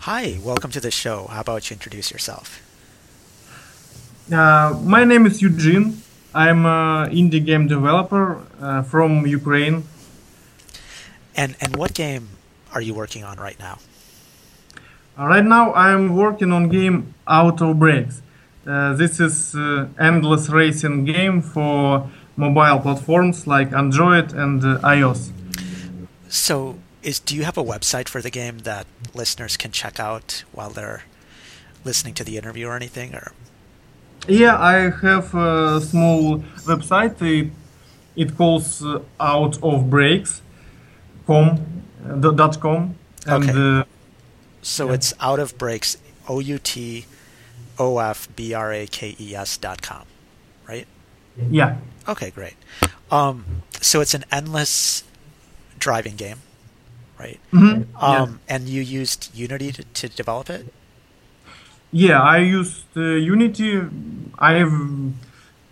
Hi, welcome to the show. How about you introduce yourself? Uh, my name is Eugene. I'm an indie game developer uh, from Ukraine. And and what game are you working on right now? Uh, right now, I'm working on game Auto Brakes. Uh, this is uh, endless racing game for mobile platforms like Android and uh, iOS. So, is do you have a website for the game that listeners can check out while they're listening to the interview or anything? Or Yeah, I have a small website. It, it calls uh, Out of Brakes com uh, dot com and Okay. uh, so Yeah. it's Out of Brakes o u t o f b r a k e s dot com, right? yeah Okay, great. Um, so it's an endless driving game, right? Mhm. Um, and you used Unity to, to develop it. Yeah, I used uh, Unity. I have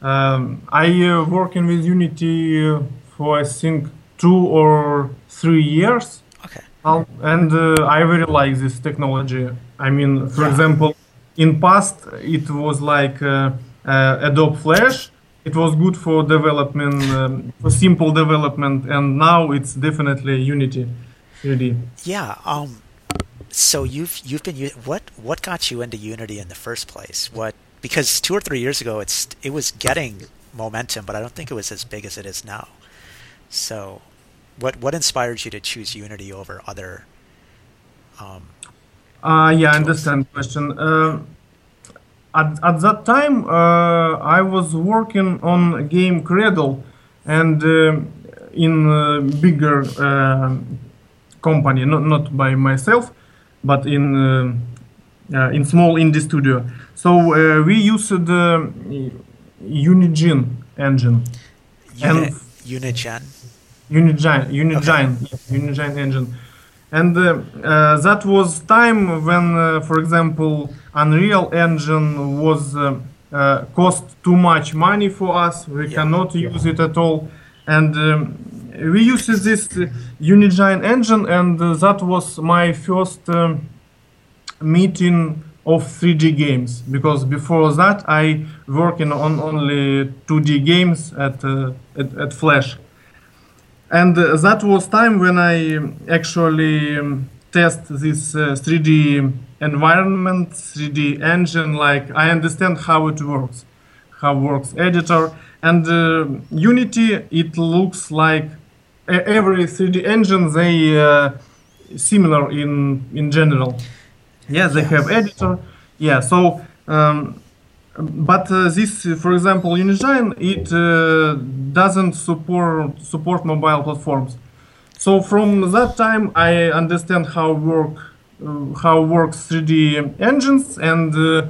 um, I uh, working with Unity uh, for I think two or three years, Okay. I'll- and uh, I really like this technology. I mean, for Yeah. example, in past it was like uh, uh, Adobe Flash. It was good for development, um, for simple development, and now it's definitely Unity 3D. Yeah. Um. So you've you've been what what got you into Unity in the first place? What because two or three years ago it's it was getting momentum, but I don't think it was as big as it is now. So, what what inspired you to choose Unity over other? Um, Uh, yeah, I understand the question. Uh, at, at that time, uh, I was working on a game Cradle, and uh, in bigger uh, company, not not by myself, but in uh, uh, in small indie studio. So uh, we used the Unigine engine. Uni, And- Unigen. Unigine, Unigine, Unigine engine, and uh, uh, that was time when, uh, for example, Unreal Engine was uh, uh, cost too much money for us. We Yeah. cannot use it at all, and um, we used this uh, Unigine engine, and uh, that was my first um, meeting of 3D games because before that I working on only 2D games at uh, at, at Flash and uh, that was time when I actually um, test this uh, 3D environment, 3D engine. Like I understand how it works, how works editor, and uh, Unity. It looks like every 3D engine they uh, similar in in general. Yeah, they have editor. Yeah, so. Um, but uh, this, for example, Unigine, it uh, doesn't support support mobile platforms. So from that time, I understand how work uh, how works 3D engines, and uh,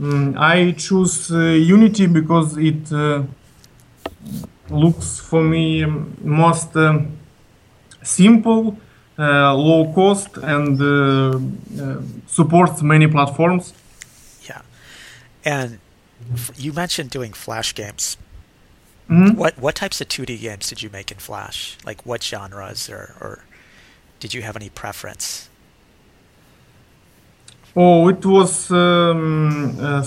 mm, I choose uh, Unity because it uh, looks for me most um, simple, uh, low cost, and uh, uh, supports many platforms. Yeah. And you mentioned doing Flash games. Mhm. What what types of 2D games did you make in Flash? Like what genres, or, or did you have any preference? Oh, it was um, uh,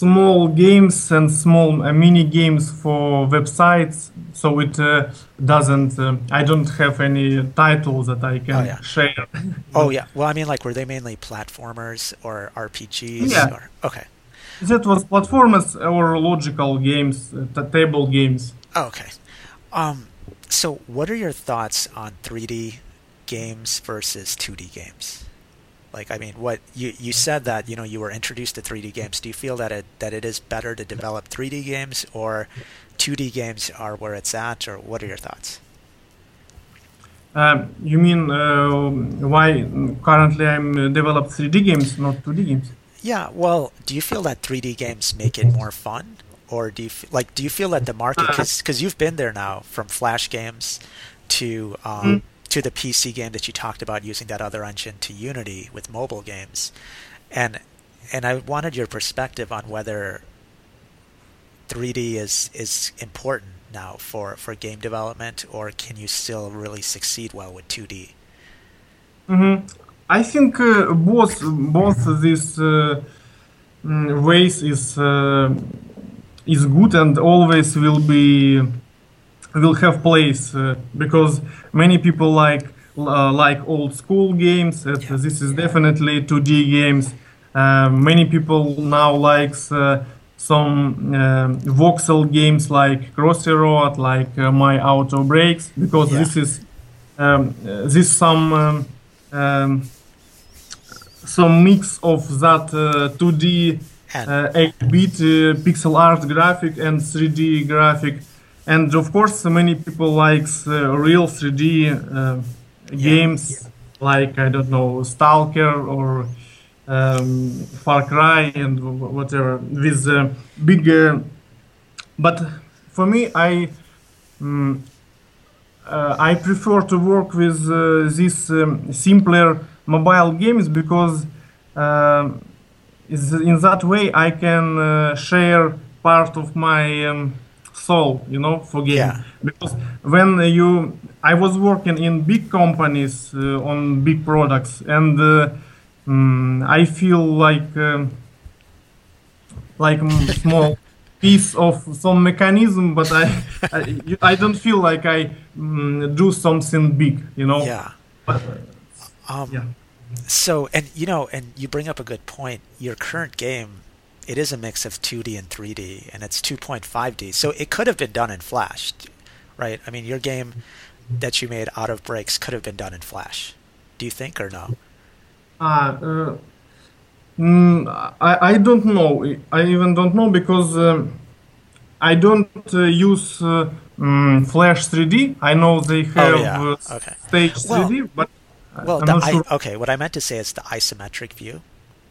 small games and small uh, mini games for websites. So it uh, doesn't. Uh, I don't have any title that I can Oh, yeah. share. Oh yeah. Well, I mean, like, were they mainly platformers or RPGs? Yeah. Or, okay. that was platformers or logical games, uh, t- table games. Oh, okay. Um, so what are your thoughts on 3D games versus 2D games? Like, I mean, what you you said that you know you were introduced to 3D games. Do you feel that it that it is better to develop 3D games or 2D games are where it's at, or what are your thoughts? Um, you mean uh, why currently I'm uh, develop 3D games, not 2D games? Yeah. Well, do you feel that 3D games make it more fun, or do you f- like do you feel that the market because you've been there now from Flash games to um, to the PC game that you talked about using that other engine to Unity with mobile games, and and I wanted your perspective on whether 3D is is important now for for game development, or can you still really succeed well with 2D? hmm I think uh, both both these uh, mm, ways is uh, is good and always will be will have place uh, because many people like uh, like old school games. Uh, Yeah. This is definitely 2D games. Uh, many people now likes uh, some um, voxel games like Crossy Road, like uh, My Auto Brakes, because Yeah. this is um, this some um, um, some mix of that uh, 2D uh, 8-bit uh, pixel art graphic and 3D graphic, and of course many people likes uh, real 3D uh, games like I don't know Stalker or um, Far Cry and whatever with uh, bigger. But for me, I uh, I prefer to work with uh, these um, simpler mobile games because um, is in that way I can uh, share part of my um, soul, you know, for game. Yeah. Because when you, I was working in big companies uh, on big products, and uh, mm, I feel like um, like mm, small piece of some mechanism, but I, I, I don't feel like I mm, do something big, you know. yeah. But, Um, yeah. So, and you know, and you bring up a good point. Your current game, it is a mix of 2D and 3D, and it's 2.5D. So it could have been done in Flash, right? I mean, your game that you made Out of Brakes could have been done in Flash. Do you think or no? Ah, uh, mm, I, I don't know. I even don't know because um, I don't uh, use uh, mm, Flash 3D. I know they have yeah. uh, Okay. Stage Well- 3D, but Well, I'm the not I, okay. What I meant to say is the isometric view.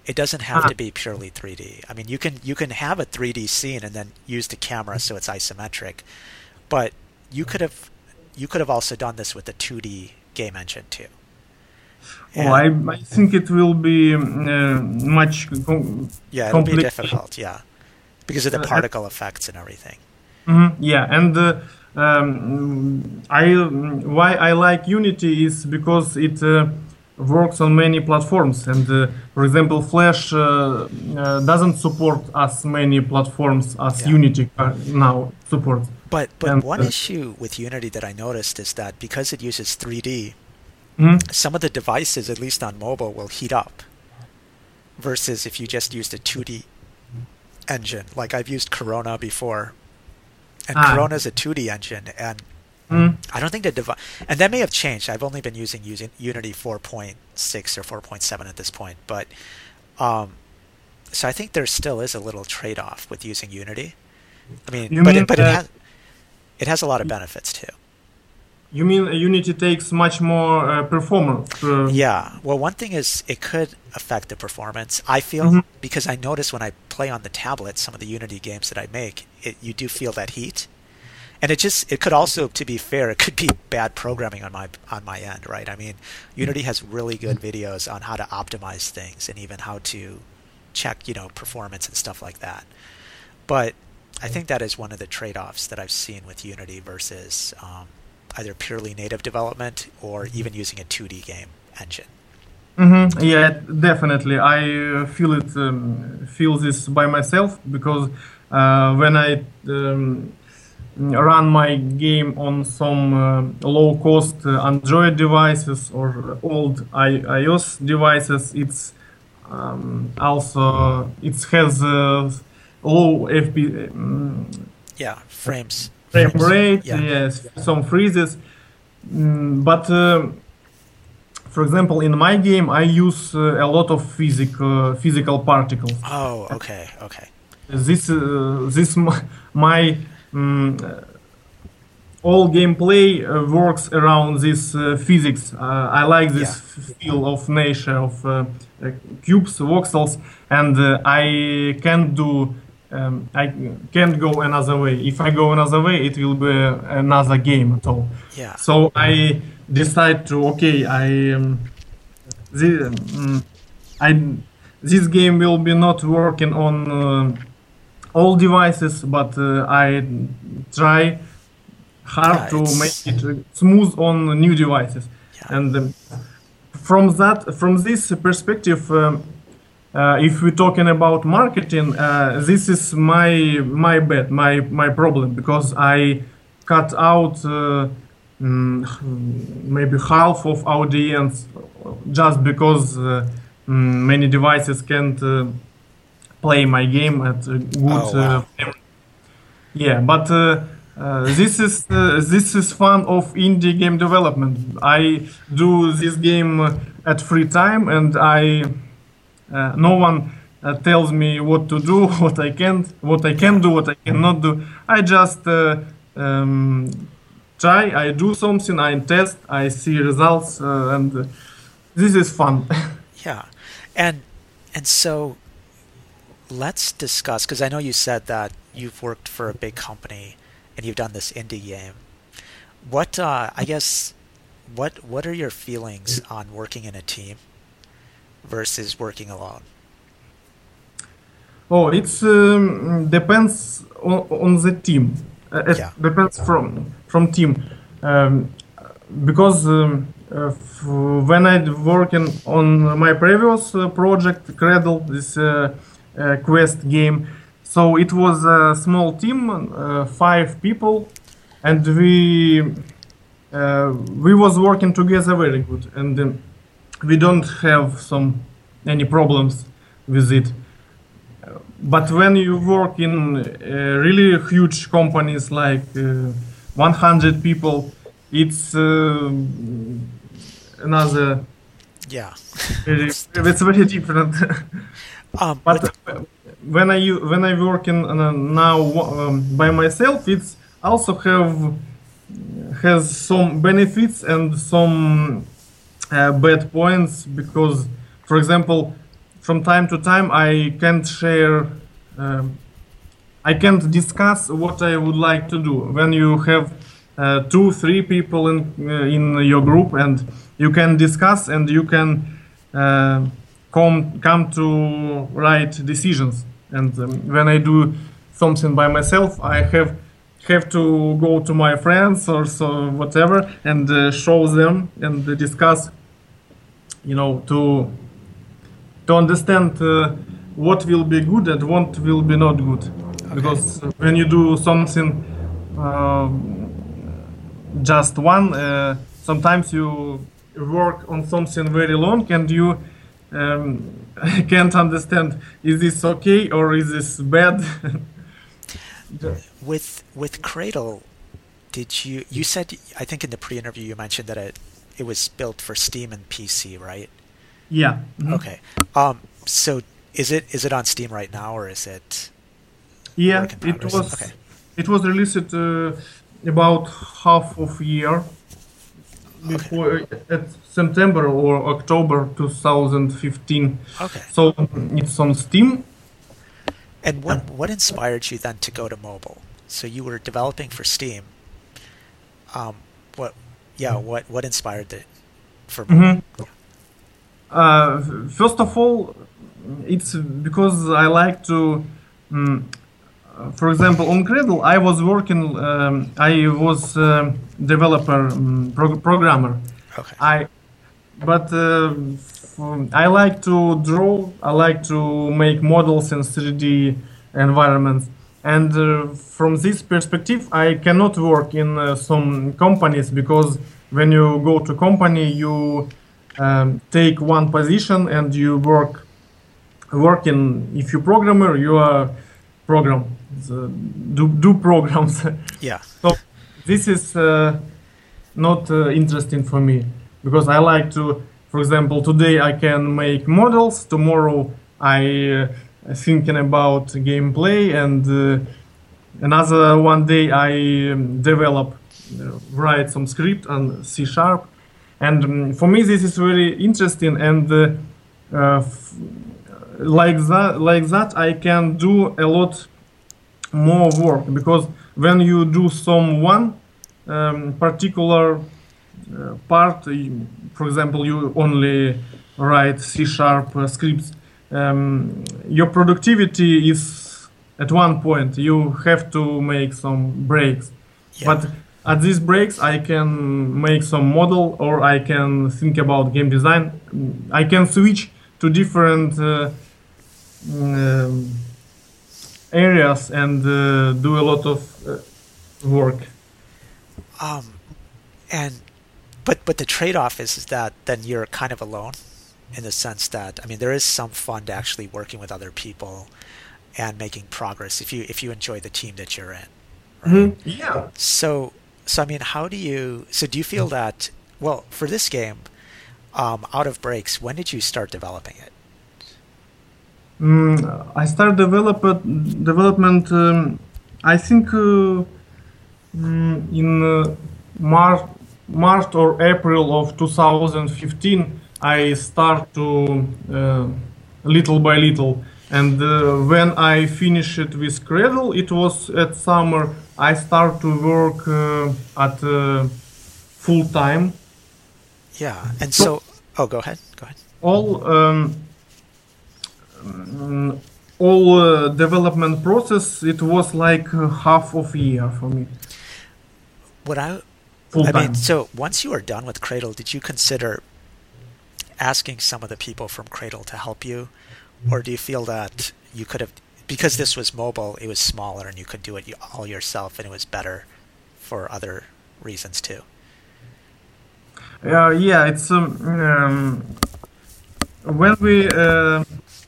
It doesn't have Ah. to be purely 3D. I mean, you can you can have a 3D scene and then use the camera so it's isometric, but you could have you could have also done this with a 2D game engine too. Oh, I, I think it will be um, uh, much com- Yeah, it'll be difficult. Yeah, because of the Uh, particle effects and everything. Mhm, Yeah, and uh, um, I why I like Unity is because it uh, works on many platforms, and uh, for example, Flash uh, uh, doesn't support as many platforms as Yeah. Unity now supports. But but And, one uh, issue with Unity that I noticed is that because it uses 3D, Mhm. some of the devices, at least on mobile, will heat up. Versus if you just used a 2D engine, like I've used Corona before, and Ah. Corona is a 2D engine, and Mm. I don't think the device, and that may have changed. I've only been using using Unity 4.6 or 4.7 at this point, but um, so I think there still is a little trade-off with using Unity. I mean, You but mean it, but it has it has a lot of benefits too. You mean Unity takes much more uh, performance? Uh, Yeah. Well, one thing is it could affect the performance. I feel Mhm. because I notice when I play on the tablet, some of the Unity games that I make, it, you do feel that heat, and it just it could also, to be fair, it could be bad programming on my on my end, right? I mean, Unity has really good videos on how to optimize things and even how to check, you know, performance and stuff like that. But I think that is one of the trade-offs that I've seen with Unity versus um, either purely native development or even using a 2D game engine. hmm Yeah, definitely. I uh, feel it. Um, feel this by myself because uh, when I um, run my game on some uh, low-cost uh, Android devices or old I- iOS devices, it's um, also it has uh, low FP. Um, Yeah, frames. frame frames. rate, Yeah. yes, some freezes. Mm, but um for example, in my game, I use uh, a lot of physic, uh, physical particles. Oh, okay, okay. This, uh, this my uh, all gameplay uh, works around this uh, physics. I like this Yeah. feel of nature of cubes, voxels, and I can't do. Um, I can't go another way. If I go another way, it will be another game at all. Yeah. So I decide to okay, I um, the, um, I this game will be not working on uh, all devices, but uh, I try hard Yeah, to make it smooth on new devices. Yeah. And um, from that, from this perspective, um, uh, if we're talking about marketing, uh, this is my my bad, my my problem because I cut out uh, mm, maybe half of audience just because uh, mm, many devices can't uh, play my game at a good. Oh, wow. uh, yeah, but uh, uh, this is uh, this is fun of indie game development. I do this game at free time, and I uh, no one uh, tells me what to do, what I can't, what I can do, what I cannot do. I just uh, um, try. I do something. I test. I see results, uh, and this is fun. Yeah, and and so let's discuss because I know you said that you've worked for a big company and you've done this indie game. What uh, I guess what what are your feelings on working in a team versus working alone? Oh, it um, depends on, on the team. Uh, it Yeah. depends from from team, um, because um, uh, f- when I working on my previous uh, project, Cradle, this uh, uh, quest game, so it was a small team, uh, five people, and we uh, we was working together very good, and we don't have some any problems with it. But when you work in uh, really huge companies like uh, 100 people it's uh, another Yeah. very, it's very different Um, but uh, when i when i work in uh, now um, by myself it's also have has some benefits and some uh, bad points because for example from time to time i can't share um, i can't discuss what i would like to do. When you have uh, two three people in uh, in your group and you can discuss and you can uh, come come to right decisions. And um, when i do something by myself i have have to go to my friends or so whatever and uh, show them and uh, discuss you know to to understand uh, what will be good and what will be not good. Because when you do something um, just one uh, sometimes you work on something very long and you um, can't understand is this okay or is this bad with with Cradle, did you you said I think in the pre-interview you mentioned that it it was built for Steam and PC, right? yeah mhm. Okay. Um. So is it is it on Steam right now or is it? yeah it was Okay. it was released uh, about half of a year before at September or October 2015 Okay. so it's on Steam And what what inspired you then to go to mobile? So you were developing for Steam. Um. What? Yeah. What what inspired it for mobile? Mhm. Uh, first of all, it's because I like to. uh, for example, on Cradle, I was working. Um, I was um, developer, um, prog- programmer. Okay. I, but uh, I like to draw. I like to make models in 3D environments. And uh, from this perspective, I cannot work in uh, some companies because when you go to company, you um, take one position and you work. Work in. If you programmer, you are program. The, do do programs. Yeah. So this is uh, not uh, interesting for me because I like to, for example, today I can make models. Tomorrow I uh, thinking about gameplay, and uh, another one day I um, develop, uh, write some script on C sharp, and um, for me this is very interesting and. Uh, uh, f- like that, like that, I can do a lot more work because when you do some one um, particular part, for example, you only write C sharp scripts, um, your productivity is at one point. You have to make some breaks. Yeah. But at these breaks I can make some model or I can think about game design. I can switch to different uh, um, areas and uh, do a lot of uh, work. Um, and but but the trade-off is, is that then you're kind of alone in the sense that I mean there is some fun to actually working with other people and making progress if you if you enjoy the team that you're in. Right? Mm-hmm. Yeah. So so I mean, how do you? So do you feel that? Well, for this game, um, Out of Brakes, when did you start developing it? Mm, I started develop development. Um, I think uh, mm, in uh, March, March or April of 2015, I start to uh, little by little. And uh, when I finished it with Cradle, it was at summer I start to work uh, at uh, full time. Yeah, and so, so, oh, go ahead, go ahead. All um, mm, all uh, development process it was like half of a year for me. What I, full I time. mean, so once you were done with Cradle, did you consider asking some of the people from Cradle to help you, or do you feel that you could have because this was mobile, it was smaller and you could do it all yourself, and it was better for other reasons too. Uh, yeah, it's um, um, when we uh,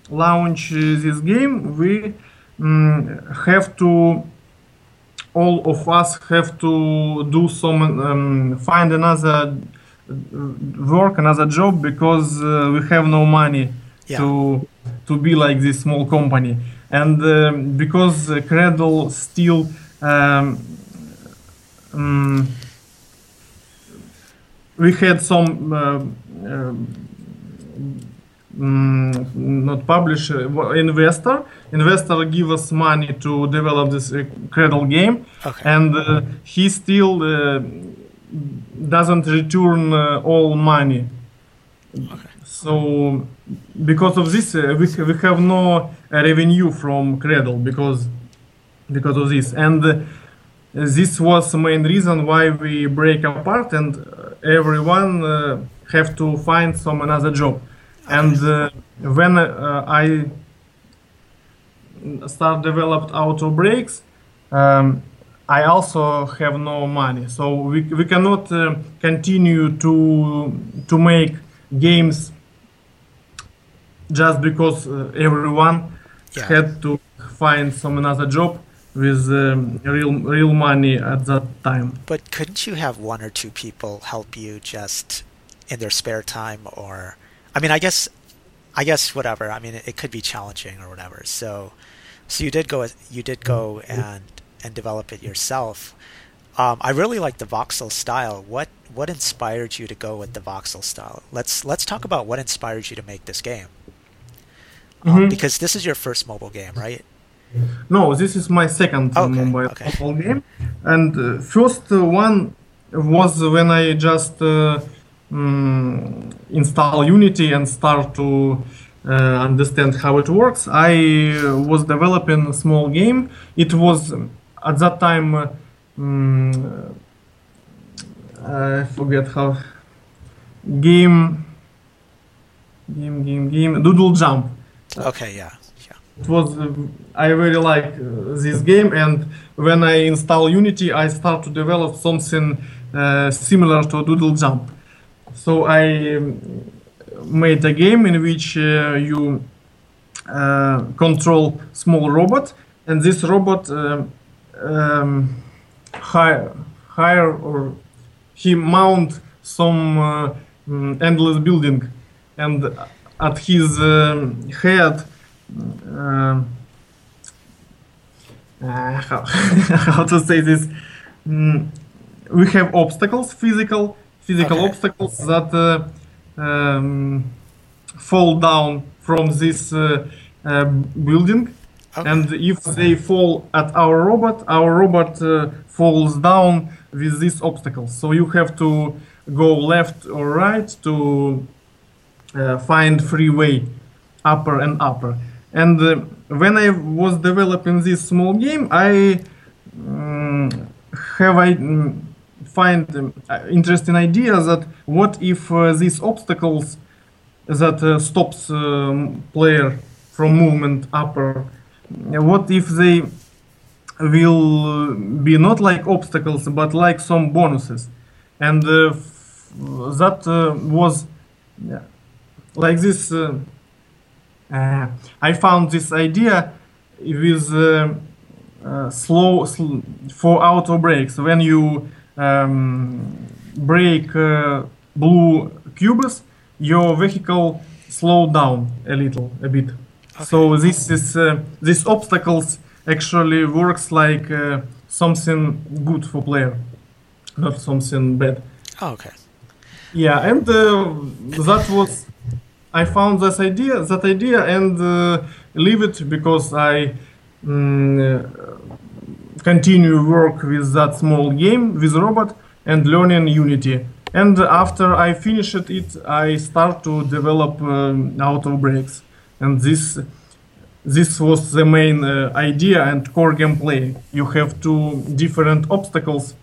launch this game, we um, have to all of us have to do some um, find another work another job because uh, we have no money yeah. to to be like this small company and um, because Cradle still um, um, we had some uh, um, not publisher investor. Investor give us money to develop this uh, Cradle game. Okay. and uh, he still uh, doesn't return uh, all money. Okay. so because of this uh, we, we have no revenue from Cradle because because of this. And uh, this was the main reason why we break apart and everyone have to find some another job and uh, when uh, i start developed Auto Brakes um, i also have no money so we, we cannot uh, continue to to make games just because everyone yeah. had to find some another job with um, real real money at that time. But couldn't you have one or two people help you just in their spare time, or I mean, I guess, I guess whatever. I mean, it, it could be challenging or whatever. So, so you did go you did go and and develop it yourself. Um, I really like the voxel style. What what inspired you to go with the voxel style? Let's let's talk about what inspired you to make this game um, mm-hmm. because this is your first mobile game, right? No, this is my second okay, mobile, okay. mobile game, and uh, first one was when I just uh, um, install Unity and start to uh, understand how it works. I was developing a small game. It was at that time. Um, I forget how game game game game doodle jump Okay, yeah, yeah. It was uh, I really like uh, this game, and when I install Unity, I start to develop something uh, similar to Doodle Jump. So I um, made a game in which uh, you uh, control small robot, and this robot uh, um, hire, hire or he mount some mm, endless building, and at his um, head um, uh, how, how to say this? Mm, we have obstacles physical physical okay. obstacles that uh, um, fall down from this uh, uh building okay. and if they fall at our robot our robot falls down with these obstacles so you have to go left or right to uh, find freeway upper and upper. And uh, when I was developing this small game, I um, have I um, find um, uh, interesting idea that what if uh, these obstacles that uh, stops um, player from movement upper, what if they will be not like obstacles but like some bonuses, and that was yeah, like this. Uh, I found this idea with uh, uh, slow, sl- for auto brakes. When you um, brake uh, blue cubes, your vehicle slow down a little, a bit. So this is uh, these obstacles actually works like uh, something good for player, not something bad. Oh, okay. Yeah, and uh, that was I found this idea, that idea, and uh, leave it because I mm, uh, continue work with that small game with robot and learning Unity. And after I finished it, I start to develop um, auto brakes, and this this was the main uh, idea and core gameplay. You have two different obstacles.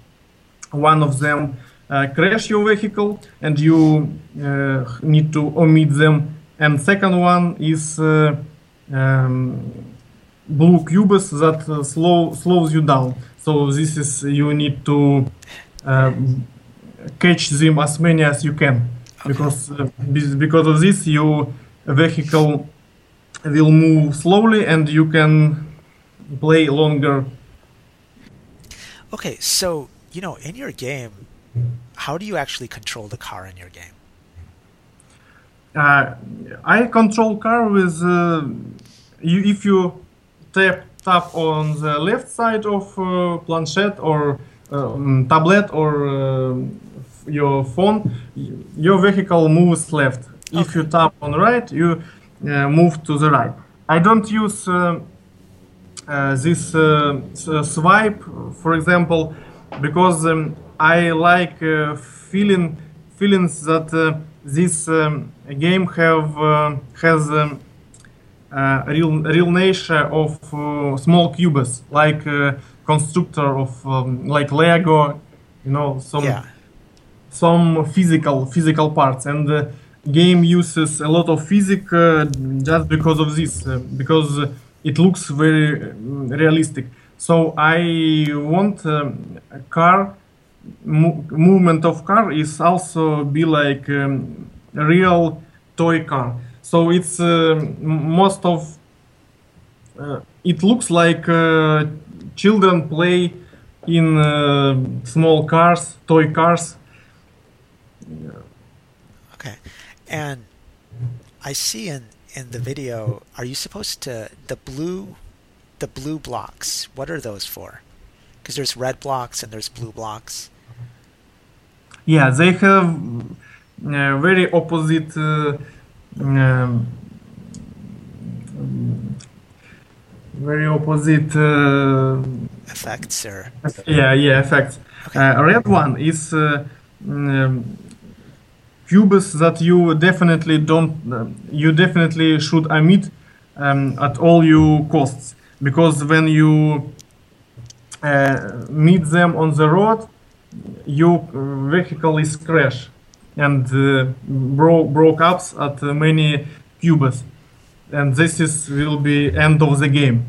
One of them uh, crash your vehicle and you uh, need to omit them. And second one is uh, um, blue cubes that uh, slow slows you down. So this is you need to um, catch them as many as you can because uh, because of this your vehicle will move slowly and you can play longer Okay, so you know, in your game, how do you actually control the car in your game? Uh, I control car with uh, you, if you tap tap on the left side of uh, planchette or um, tablet or uh, your phone, your vehicle moves left. If you tap on right, you uh, move to the right. I don't use uh, uh, this uh, swipe, for example, because um, I like uh, feeling feelings that uh, this um, game have uh, has um, uh, real real nature of uh, small cubes, like uh, constructor of um, like Lego, you know, some Yeah. some physical physical parts. And the game uses a lot of physics uh, just because of this uh, because it looks very um, realistic. So i want um, a car mo- movement of car is also be like um, a real toy car so it's uh, most of uh, it looks like uh, children play in uh, small cars toy cars Okay, and I see in in the video, are you supposed to the blue, the blue blocks? What are those for? Because there's red blocks and there's blue blocks. Yeah, they have uh, very opposite uh, um, very opposite uh, Effects or yeah yeah effects. Uh, red one is uh, um, cubes that you definitely don't uh, you definitely should omit um, at all your costs. Because when you uh, meet them on the road your vehicle is crash and uh, bro- broke up at uh, many cubes and this is will be end of the game.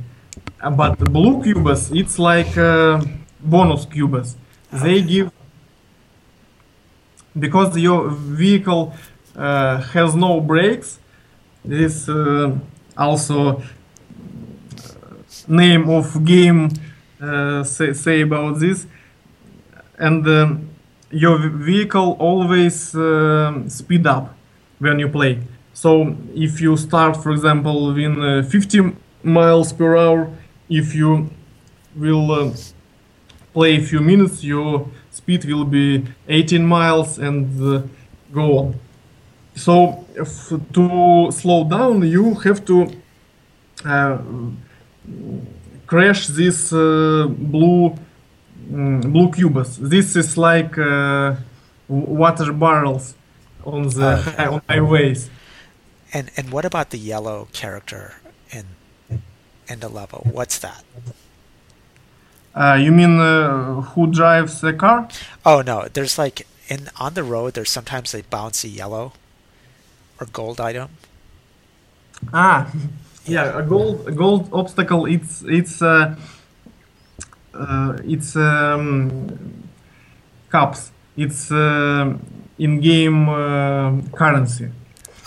Uh, but blue cubes it's like uh, bonus cubes they give because your vehicle uh, has no brakes this uh, also name of game uh, say, say about this. And um, your vehicle always um speed up when you play. So if you start for example in uh, 50 miles per hour if you will uh, play a few minutes your speed will be 18 miles and uh, go on. So to slow down you have to uh, crash this uh, blue mm, blue cubes this is like uh, water barrels on the hi- on highways and and what about the yellow character in in the level? What's that? Uh, you mean uh, who drives the car? Oh no, there's like in on the road. There's sometimes a bouncy yellow or gold item. Ah, yeah, a gold a gold obstacle. It's it's uh, uh, it's um, cups. It's uh, in-game uh, currency.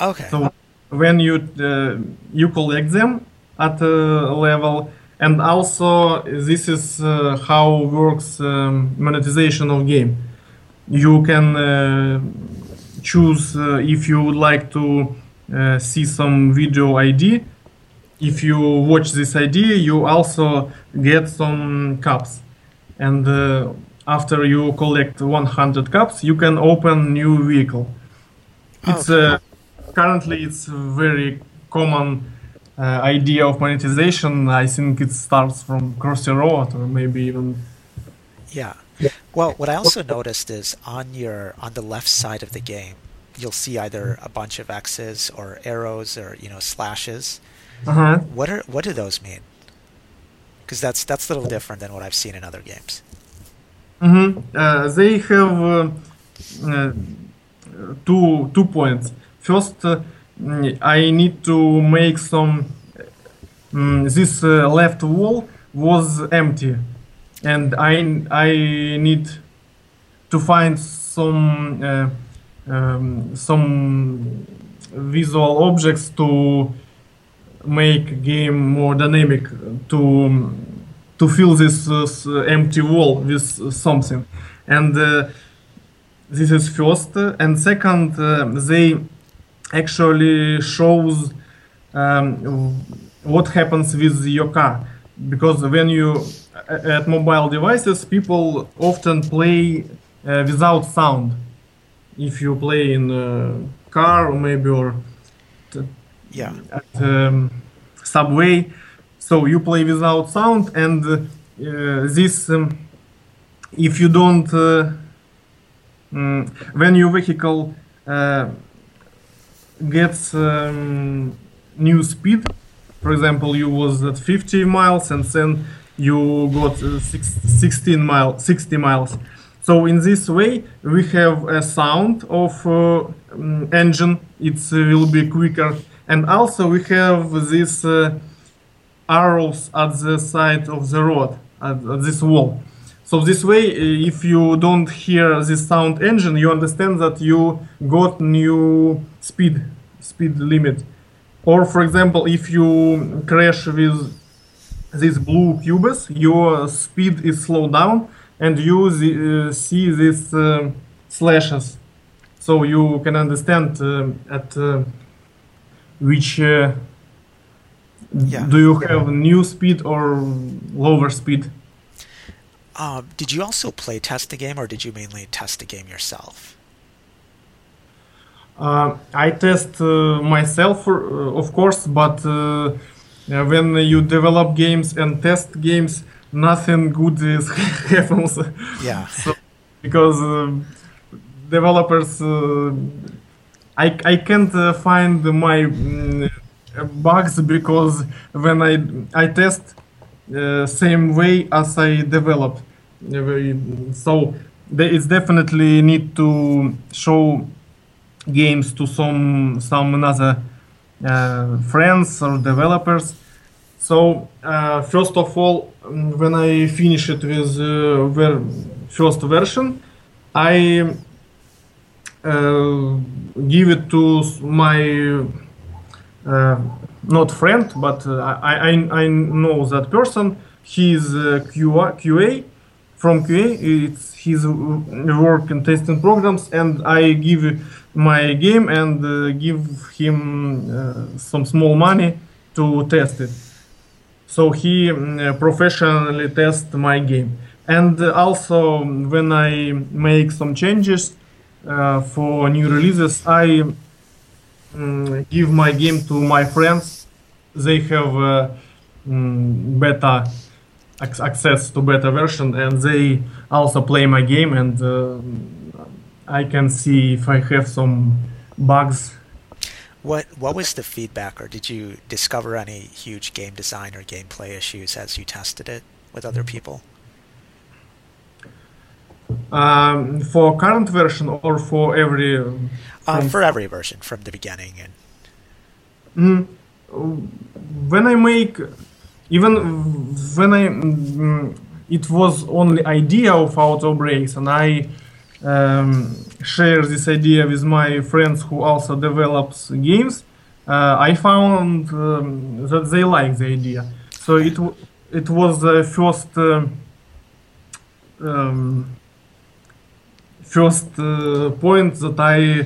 Okay. So when you uh, you collect them at a level, and also this is uh, how works um, monetization of game. You can uh, choose uh, if you would like to uh, see some video ID. If you watch this idea, you also get some cups, and uh, after you collect 100 cups, you can open new vehicle. It's Okay. uh, currently it's a very common uh, idea of monetization. I think it starts from Crossy Road or maybe even Yeah. Well, what I also noticed is on your on the left side of the game, you'll see either a bunch of X's or arrows or you know slashes. Uh-huh. What are what do those mean? Because that's that's a little different than what I've seen in other games. Mhm. Uh, they have uh, uh, two two points. First, uh, I need to make some. mm, this uh, left wall was empty, and I I need to find some uh, um, some visual objects to make game more dynamic to to fill this empty wall with something. And uh, this is first. And second uh, they actually shows um, what happens with your car because when you at mobile devices people often play uh, without sound. If you play in a car or maybe or Yeah. at um, subway. So you play without sound and uh, this um, if you don't uh, mm, when your vehicle uh, gets um, new speed for example you was at 50 miles and then you got uh, six, 16 mile 60 miles. So in this way we have a sound of uh, mm, engine. It will be quicker and also we have these uh, arrows at the side of the road at, at this wall. So this way uh, if you don't hear this sound engine you understand that you got new speed speed limit. Or for example if you crash with these blue cubes your speed is slowed down and you uh, see these uh, slashes. So you can understand um at uh, which uh, Yeah. do you have new speed or lower speed Um, did you also play test the game, or did you mainly test the game yourself? Uh, I test uh, myself, for, uh, of course, but uh, uh, when you develop games and test games, nothing good is happens Yeah. because uh, developers. I I can't uh, find my mm, bugs because when I I test uh, same way as I develop, so there is definitely need to show games to some some another uh, friends or developers. So uh, first of all, when I finish it with uh, ver- first version, I give it to my uh, not friend, but uh, I, I I know that person. He's uh, QA, QA from QA. It's his work in testing programs, and I give my game and uh, give him uh, some small money to test it. So he mm, professionally tests my game. And uh, also when I make some changes uh, for new releases, I mm, give my game to my friends. They have uh, mm, beta ac- access to beta version, and they also play my game, and uh, I can see if I have some bugs. What What was the feedback, or did you discover any huge game design or gameplay issues as you tested it with other people? Um, for current version or for every? um, Uh, for every version from the beginning, and Mm, when I make, even when I, mm, it was only idea of Auto Brakes, and I um, share this idea with my friends who also develops games. Uh, I found um, that they like the idea, so it w- it was the first um, um, first uh, point that I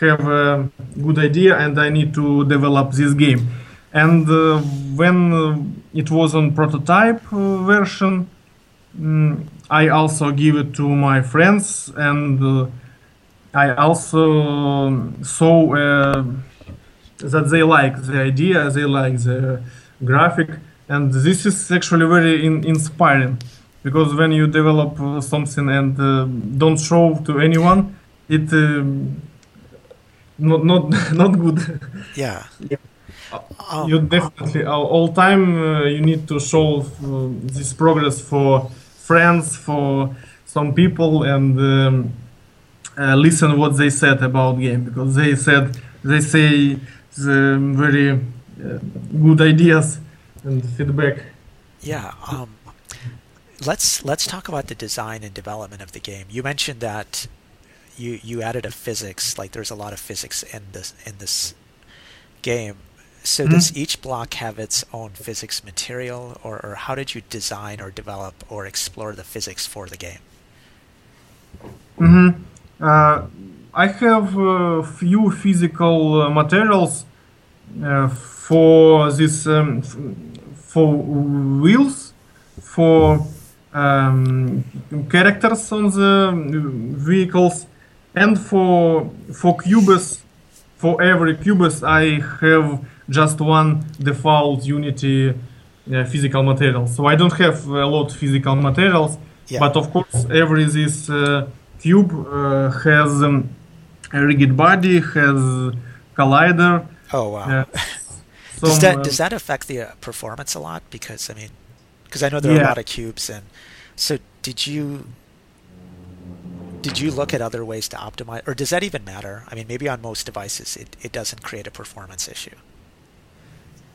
have a good idea and I need to develop this game. And uh, when uh, it was on prototype uh, version, mm, I also give it to my friends and uh, I also um, saw that they like the idea, they like the graphic, and this is actually very in- inspiring because when you develop uh, something and uh, don't show to anyone, it um, not not not good. yeah. Yeah. Um, you definitely all, all time uh, you need to show uh, this progress for friends, for some people, and um, uh, listen what they said about game because they said they say the very uh, good ideas and feedback. Yeah. Um, let's let's talk about the design and development of the game. You mentioned that you you added a physics, like there's a lot of physics in this in this game. So Mhm. does each block have its own physics material, or, or how did you design or develop or explore the physics for the game? hmm Uh, I have a few physical uh, materials uh, for this um, f- for wheels, for um, characters on the vehicles, and for for cubes. For every cubes, I have just one default Unity uh, physical material. So I don't have a lot of physical materials. Yeah. But of course, every this uh, cube uh, has um, a rigid body, has collider. Oh wow. Does that does that affect the uh, performance a lot? Because I mean, because I know there are a lot of cubes, and so did you did you look at other ways to optimize, or does that even matter? I mean, maybe on most devices it, it doesn't create a performance issue.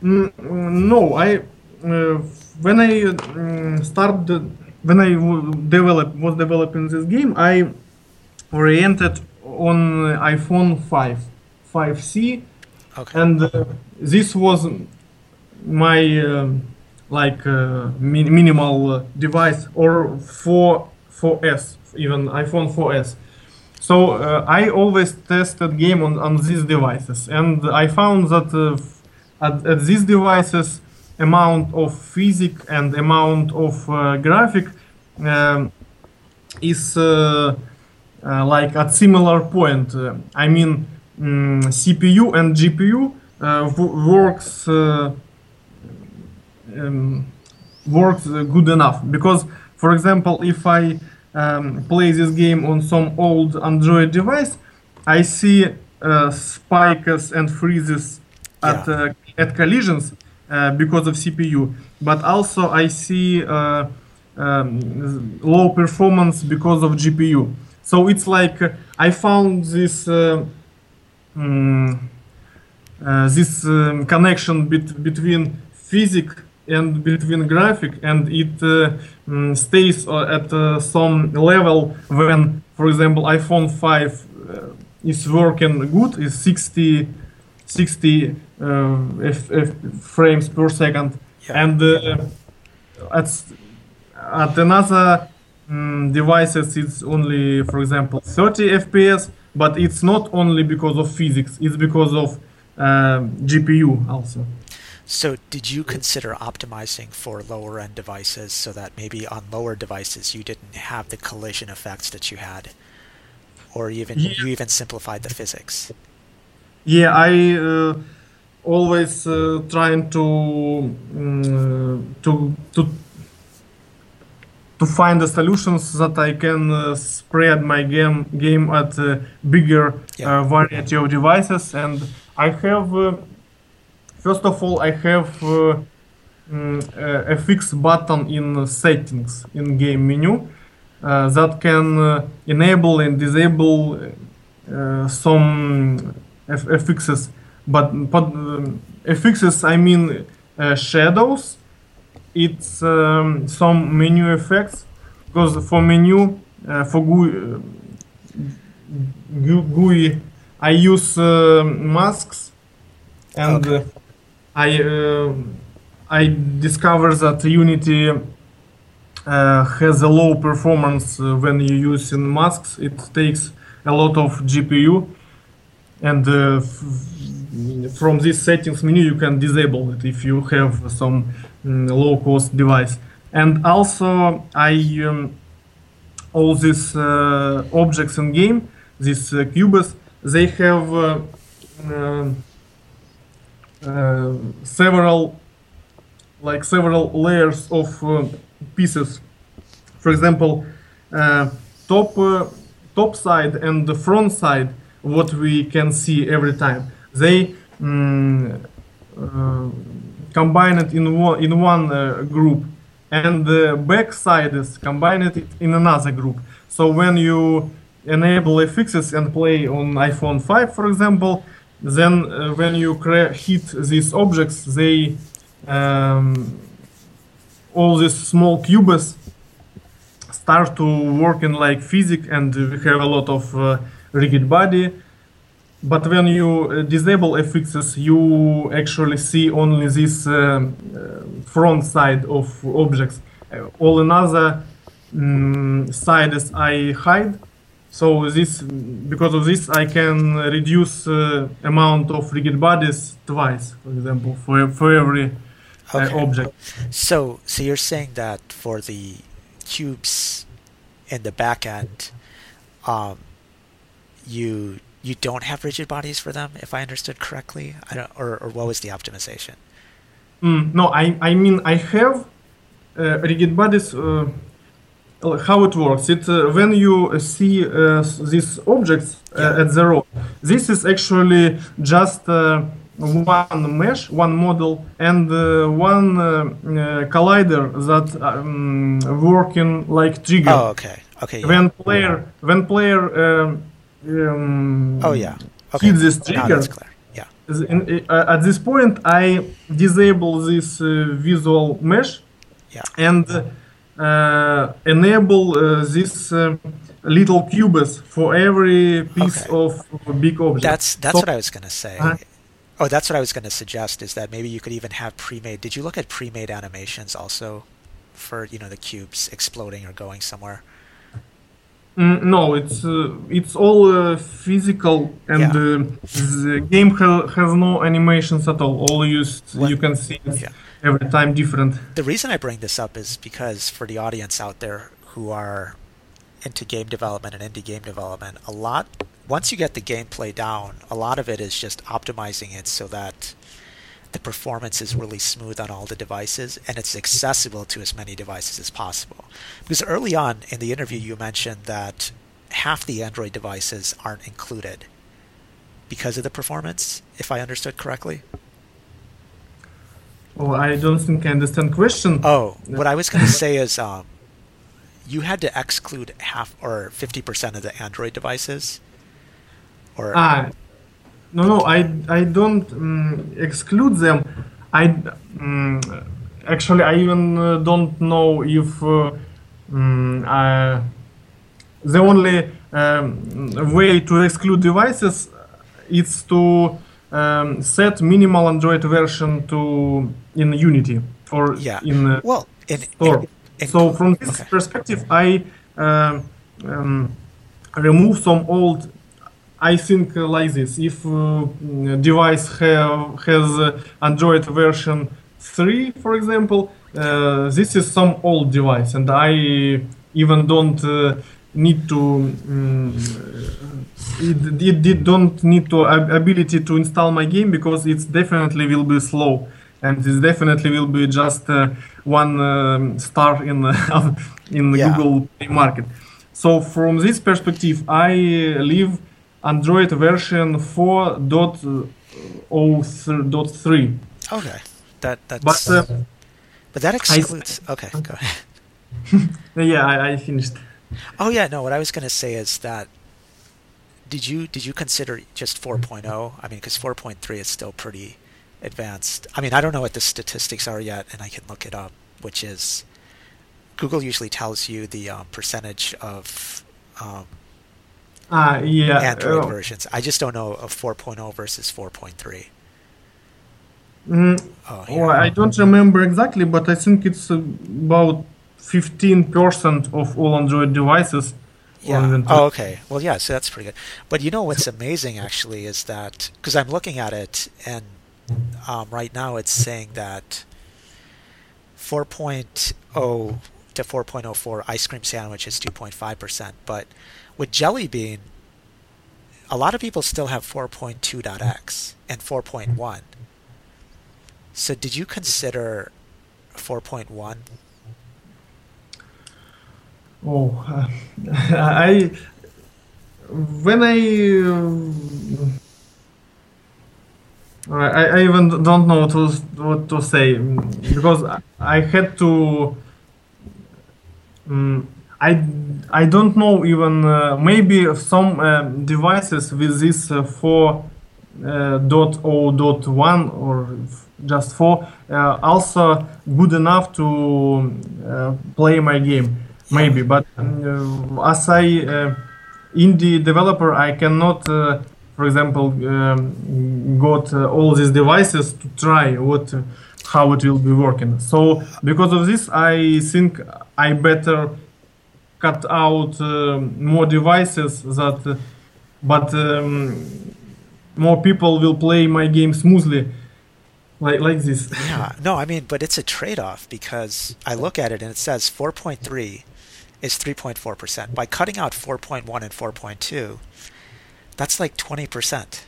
Mm, mm, no, I uh, when I uh, started when I w- develop was developing this game, I oriented on uh, iPhone 5, 5C, Okay. and uh, this was my um, like uh, min- minimal uh, device or 4 4S even iPhone 4S. So uh, I always tested game on, on these devices, and I found that uh, at, at these devices amount of physics and amount of uh, graphic um, is uh, like at similar point. I mean, mm, CPU and GPU works um, works uh, good enough because, for example, if I um, play this game on some old Android device, I see uh, spikes and freezes at Yeah. uh, at collisions uh, because of CPU, but also I see uh, um, low performance because of GPU. So it's like uh, I found this mm, uh, this um, connection bet- between physics and between graphic, and it uh, mm, stays uh, at uh, some level when, for example, iPhone 5 uh, is working good, is 60 60 uh, f- f- frames per second, Yeah. and uh, at at another mm, devices it's only, for example, 30 FPS, but it's not only because of physics; it's because of um, GPU also. So did you consider optimizing for lower end devices so that maybe on lower devices you didn't have the collision effects that you had, or even Yeah. you even simplified the physics? Yeah, I uh, always uh, trying to mm, to to to find the solutions that I can uh, spread my game game at a bigger Yeah. uh, variety of devices, and I have uh, first of all I have uh, mm, a, a fixed button in settings in game menu. uh, that can uh, enable and disable uh, some FXs. But, but FXs, I mean uh, shadows. It's um, some menu effects because for menu uh, for GUI, GUI I use uh, masks and Okay. I uh, I discover that Unity uh, has a low performance uh, when you use in masks. It takes a lot of GPU, and uh, from this settings menu you can disable it if you have some mm, low cost device. And also I um, all these uh, objects in game, these uh, cubes, they have uh, several like several layers of uh, pieces. For example, uh, top uh, top side and the front side, what we can see every time, they mm, uh, combine it in one in one uh, group, and the back side is combined in another group. So when you enable FXs and play on iPhone 5, for example, then uh, when you hit these objects, they um, all these small cubes start to work in like physics and we have a lot of uh, rigid body. But when you uh, disable fxs you actually see only this um, uh, front side of objects. Uh, all another mm, sides i hide so this because of this i can reduce uh, amount of rigid bodies twice for example for, for every uh, Okay. object So, so you're saying that for the cubes in the back end, um, you you don't have rigid bodies for them, if I understood correctly. I don't, or, or what was the optimization? Mm, no, I, I mean I have uh, rigid bodies. Uh, how it works? It uh, when you uh, see uh, these objects uh, Yeah. at the this is actually just uh, one mesh, one model, and uh, one collider that um, working like trigger. Oh, okay, okay. Yeah. When player when player um, um, oh, yeah. Okay. hit this trigger. Yeah. in- uh, at this point I disable this uh, visual mesh Yeah. and uh, enable uh, this uh, little cubes for every piece Okay. of big object. That's that's So- what I was gonna say. Uh-huh. Oh, that's what I was gonna suggest is that maybe you could even have pre-made. Did you look at pre-made animations also for you know the cubes exploding or going somewhere? Mm, no, it's uh, it's all uh, physical and Yeah. uh, the game ha- has no animations at all. All used What- you can see Yeah. Every time different. The reason I bring this up is because for the audience out there who are into game development and indie game development, a lot once you get the gameplay down, a lot of it is just optimizing it so that the performance is really smooth on all the devices and it's accessible to as many devices as possible. Because early on in the interview you mentioned that half the Android devices aren't included because of the performance, if I understood correctly. Oh, I don't think I understand the question. Oh, what I was going to say is um, you had to exclude half or 50% of the Android devices. Or Ah, no, no, I, I don't um, exclude them. I um, actually I even uh, don't know if uh, um, I, the only um, way to exclude devices is to um, set minimal Android version to in Unity or yeah. in uh, well, in, store. in- in- so from this okay. perspective, I um, um, remove some old. I think uh, like this: if uh, device have has uh, Android version three, for example, uh, this is some old device, and I even don't uh, need to. Um, it, it, it don't need to ab- ability to install my game because it's definitely will be slow and it definitely will be just uh, one um, star in uh, in the Yeah. Google Play Market. So from this perspective, I leave Android version 4.03. okay. That, that's, But but, uh, that excludes. okay, go ahead. yeah, I, I finished. Oh yeah, no. What I was going to say is that did you did you consider just 4.0? I mean, because 4.3 is still pretty advanced. I mean, I don't know what the statistics are yet, and I can look it up. Which is Google usually tells you the um, percentage of um, Ah, yeah. Android uh, versions. I just don't know of 4.0 versus 4.3. mm, Oh, oh, here. I don't remember exactly, but I think it's about 15% of all Android devices. Yeah. Oh, okay. Well, yeah. So that's pretty good. But you know what's amazing actually is that because I'm looking at it and um, right now it's saying that 4.0 to 4.04 ice cream sandwich is 2.5 percent, but with Jelly Bean, a lot of people still have 4.2.x and 4.1. So did you consider 4.1? Oh, uh, I when I uh, I, I even don't know what to what to say because I- had to. Um, I I don't know even uh, maybe some um, devices with this uh, four uh, dot o dot one or just four uh, also good enough to uh, play my game maybe but uh, as I uh, indie developer I cannot uh, for example um, got uh, all these devices to try what how it will be working. So because of this I think I better cut out uh, more devices that uh, but um, more people will play my game smoothly like like this. Yeah, no, I mean, but it's a trade-off because I look at it and it says 4.3 is 3.4%. By cutting out 4.1 and 4.2, that's like 20%.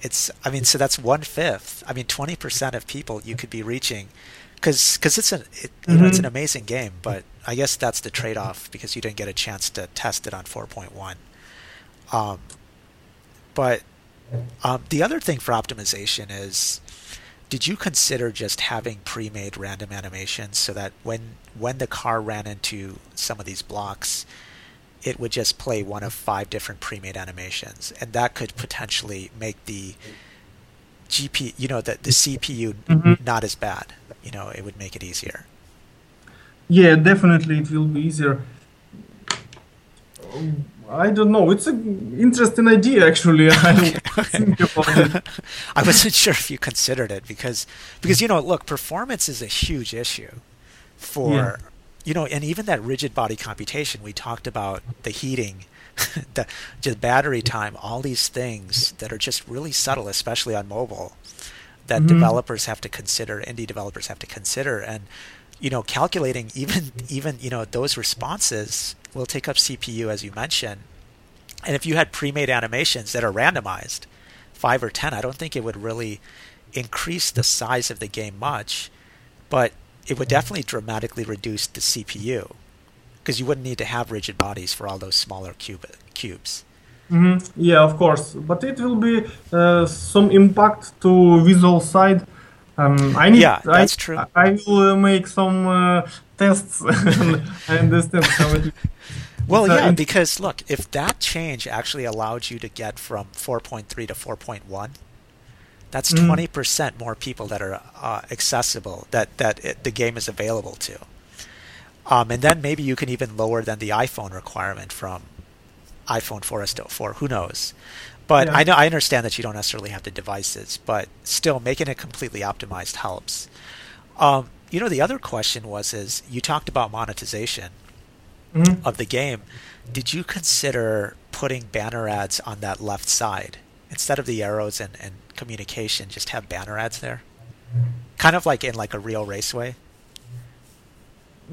It's, I mean, so that's one fifth. I mean, 20% of people you could be reaching because because it's an it, you know it's an Mhm. amazing game, but I guess that's the trade-off because you didn't get a chance to test it on 4.1. Um, but um, the other thing for optimization is, did you consider just having pre-made random animations so that when when the car ran into some of these blocks, it would just play one of five different pre-made animations, and that could potentially make the GP, you know, the the CPU Mhm. not as bad. You know, it would make it easier. yeah definitely it will be easier Um, I don't know. It's an interesting idea actually. I will think about it. I wasn't sure if you considered it because because you know look performance is a huge issue for Yeah. you know and even that rigid body computation we talked about the heating the just battery time all these things that are just really subtle especially on mobile that Mhm. developers have to consider indie developers have to consider. And you know calculating even even you know those responses will take up CPU as you mentioned and if you had pre-made animations that are randomized five or ten, I don't think it would really increase the size of the game much, but it would definitely dramatically reduce the CPU because you wouldn't need to have rigid bodies for all those smaller cube cubes. hmm Yeah, of course, but it will be uh, some impact to visual side. Um, I need. Yeah, I, that's true. I will uh, make some uh, tests. I understand how it. Well, It's, uh, yeah, because look, if that change actually allowed you to get from 4.3 to 4.1, that's Mhm. 20% more people that are uh, accessible that that it, the game is available to. Um, and then maybe you can even lower than the iPhone requirement from iPhone 4S to 4. Who knows? But Yeah. I know I understand that you don't necessarily have the devices, but still making it completely optimized helps. Um, you know, the other question was is you talked about monetization Mhm. of the game, did you consider putting banner ads on that left side instead of the arrows and, and communication? Just have banner ads there, kind of like in like a real raceway.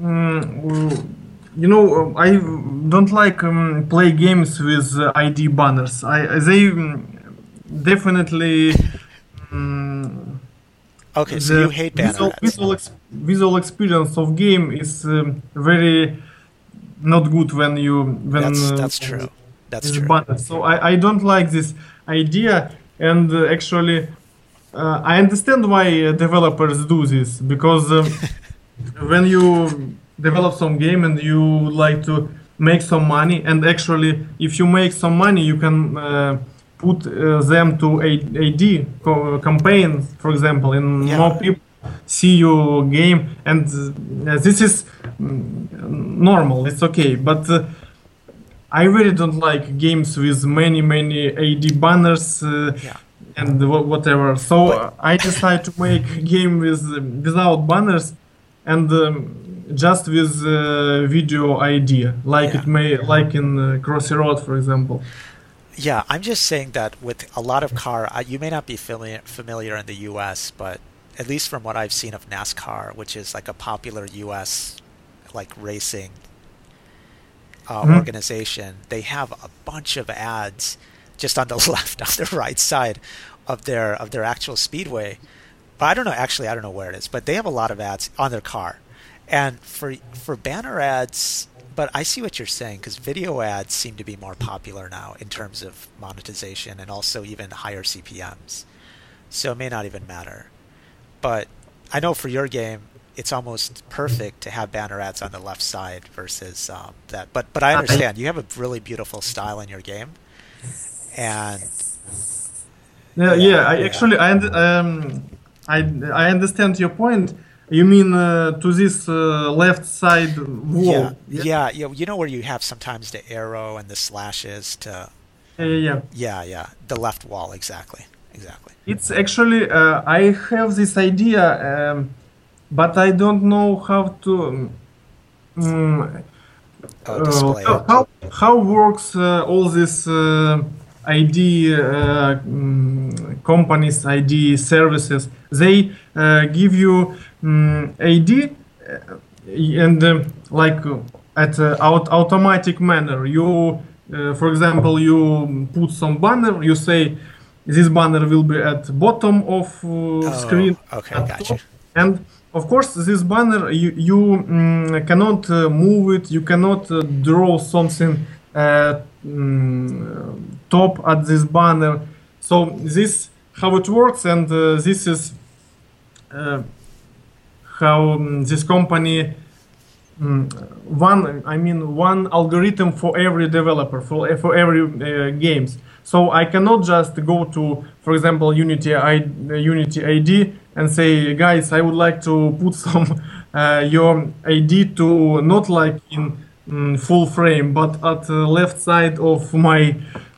Mm, you know, uh, I don't like um, play games with uh, ID banners. I they um, definitely. Um, Okay, so you hate banner visual, visual, ex- visual experience of game is um, very not good when you when That's uh, that's true. That's true. banned. So I, I don't like this idea, and uh, actually, uh, I understand why uh, developers do this because um, when you develop some game and you would like to make some money and actually if you make some money you can uh, put uh, them to a ad co- campaign for example and Yeah. more people see your game and uh, this is mm, normal it's okay but uh, i really don't like games with many many ad banners uh, Yeah. and wha- whatever so i decided to make a game with without banners and um, just with uh, video idea like Yeah. it may like in uh, crossy road for example Yeah, I'm just saying that with a lot of car, I, you may not be familiar familiar in the U.S., but at least from what I've seen of NASCAR, which is like a popular U.S. like racing uh, Mhm. organization, they have a bunch of ads just on the left, on the right side of their of their actual speedway. But I don't know. Actually, I don't know where it is, but they have a lot of ads on their car, and for for banner ads. But I see what you're saying because video ads seem to be more popular now in terms of monetization and also even higher CPMS. So it may not even matter. But I know for your game, it's almost perfect to have banner ads on the left side versus um, that. But but I understand you have a really beautiful style in your game, and Yeah, Yeah, yeah. I yeah. actually, I, um, I, I understand your point. You mean uh, to this uh, left side wall? yeah, yeah, yeah, you know where you have sometimes the arrow and the slashes to yeah, yeah, yeah. yeah, the left wall exactly, exactly. It's actually uh, I have this idea, um, but I don't know how to. Um, Oh, display uh, how how works uh, all this uh, ID uh, mm, companies ID services? They uh, give you um, ID uh, and um, like uh, at uh, out automatic manner. You, uh, for example, you put some banner. You say this banner will be at bottom of uh, Oh, screen. okay, gotcha. top. And of course, this banner you, you mm, cannot uh, move it. You cannot uh, draw something uh, mm, top at this banner. So this how it works, and uh, this is uh, how um, this company mm, one I mean one algorithm for every developer for for every uh, games. So I cannot just go to, for example, Unity I, uh, Unity ID and say, guys, I would like to put some uh, your ID to not like in mm, full frame, but at the left side of my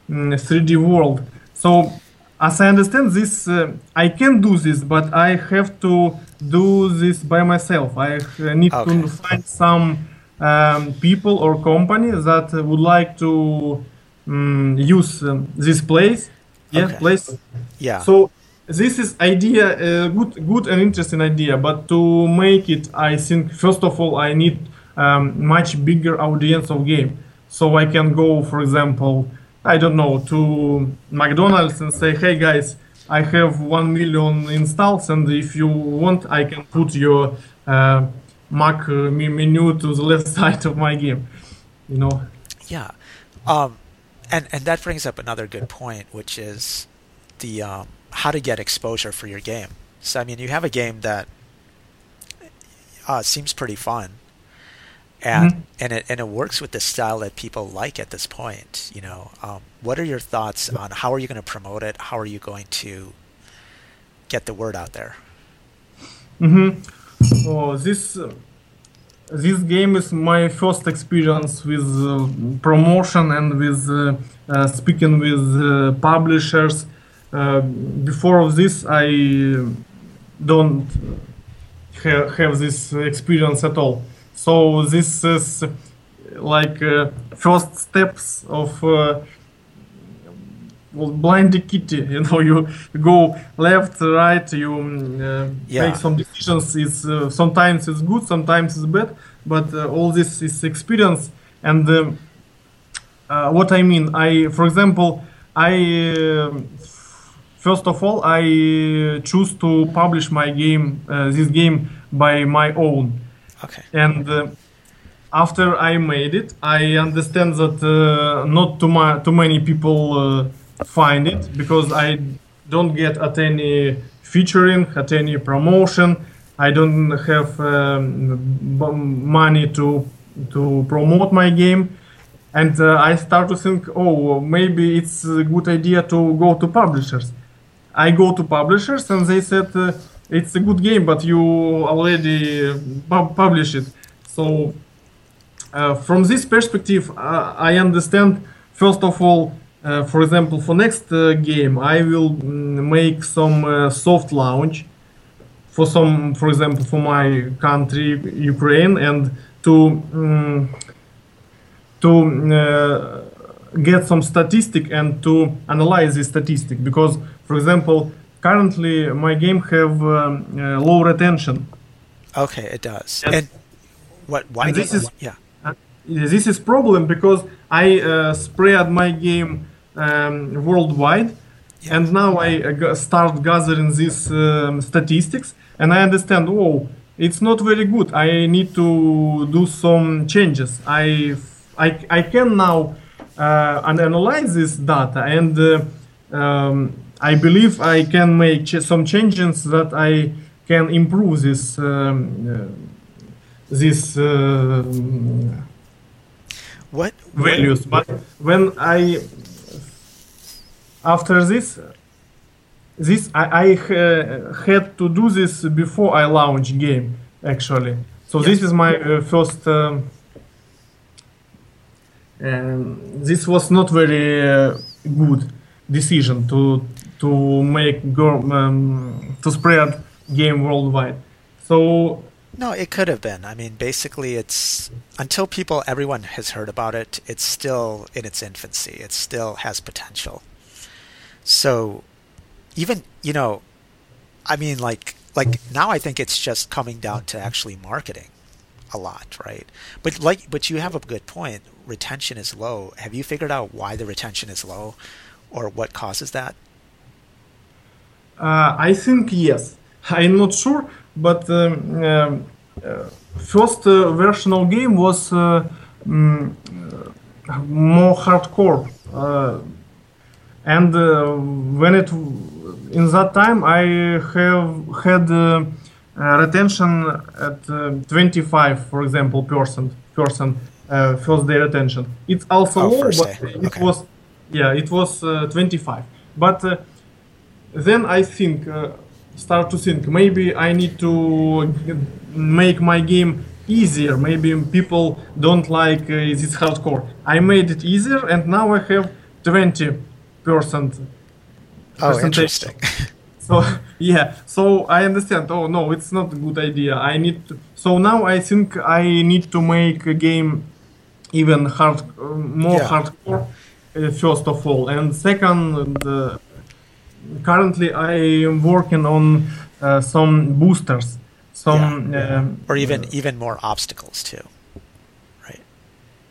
mm, 3D world. So as I understand this, uh, I can do this, but I have to do this by myself. I uh, need Okay. to find some um, people or company that would like to um, use um, this place. Yeah, Okay. place. Yeah, So this is idea, uh, good, good and interesting idea. But to make it, I think first of all I need um, much bigger audience of game. So I can go, for example, I don't know, to McDonald's and say, hey guys, I have one million installs, and if you want, I can put your uh, Mac menu to the left side of my game. You know. Yeah, um, and and that brings up another good point, which is the um, how to get exposure for your game. So I mean, you have a game that uh, seems pretty fun, and Mhm. and it and it works with the style that people like at this point. You know, um, what are your thoughts on how are you going to promote it? How are you going to get the word out there? Mm-hmm. Oh, this uh, this game is my first experience with uh, promotion and with uh, uh, speaking with uh, publishers. Uh, before this, I don't ha- have this experience at all. So this is like uh, first steps of. Uh, well, blind kitty you know you go left right you um, uh, Yeah. make some decisions it's uh, sometimes it's good sometimes it's bad but uh, all this is experience and um, uh, what i mean i for example i first of all i uh, choose to publish my game uh, this game by my own Okay. and uh, after I made it, I understand that uh, not too, ma- too many people uh, find it because I don't get at any featuring, at any promotion, I don't have um, money to to promote my game, and uh, I start to think, oh, maybe it's a good idea to go to publishers. I go to publishers, and they said uh, it's a good game, but you already pub- publish it. So uh, from this perspective, uh, I understand. First of all, uh, for example, for next uh, game, I will mm, make some uh, soft launch for some, for example, for my country, Ukraine, and to mm, to uh, get some statistic and to analyze this statistic because, for example, currently my game have um, uh, low retention. Okay, it does. Yes. And what? Why? And this do- is- yeah. Uh, this is problem because I uh, spread my game um, worldwide, Yeah. and now I uh, start gathering these um, statistics, and I understand. Oh, it's not very good. I need to do some changes. I I, I can now uh, analyze this data, and uh, um, I believe I can make ch- some changes that I can improve this. Um, uh, this uh, What? values but when i after this this i, I had to do this before i launch game actually so this is my uh, first um, um, this was not very uh, good decision to to make um, to spread game worldwide so No, it could have been. I mean, basically, it's until people, everyone has heard about it. It's still in its infancy. It still has potential. So, even you know, I mean, like like now, I think it's just coming down to actually marketing a lot, right? But like, but you have a good point. Retention is low. Have you figured out why the retention is low, or what causes that? Uh, I think yes. I'm not sure, but um, um, uh, first uh, version of game was uh, more hardcore, and when it in that time I have had uh, retention at uh, 25, for example, percent percent uh, first day retention. It's also Oh, low, but day. it Okay. was yeah, it was uh, 25, but. Then I think uh, start to think maybe I need to make my game easier. Maybe people don't like uh, this hardcore. I made it easier, and now I have twenty percent. Oh, interesting. So yeah, so I understand. Oh no, it's not a good idea. I need to. So now I think I need to make a game even hard, uh, more Yeah. hardcore. Uh, first of all, and second, uh, currently I am working on uh, some boosters, some um, or even even more obstacles too, right?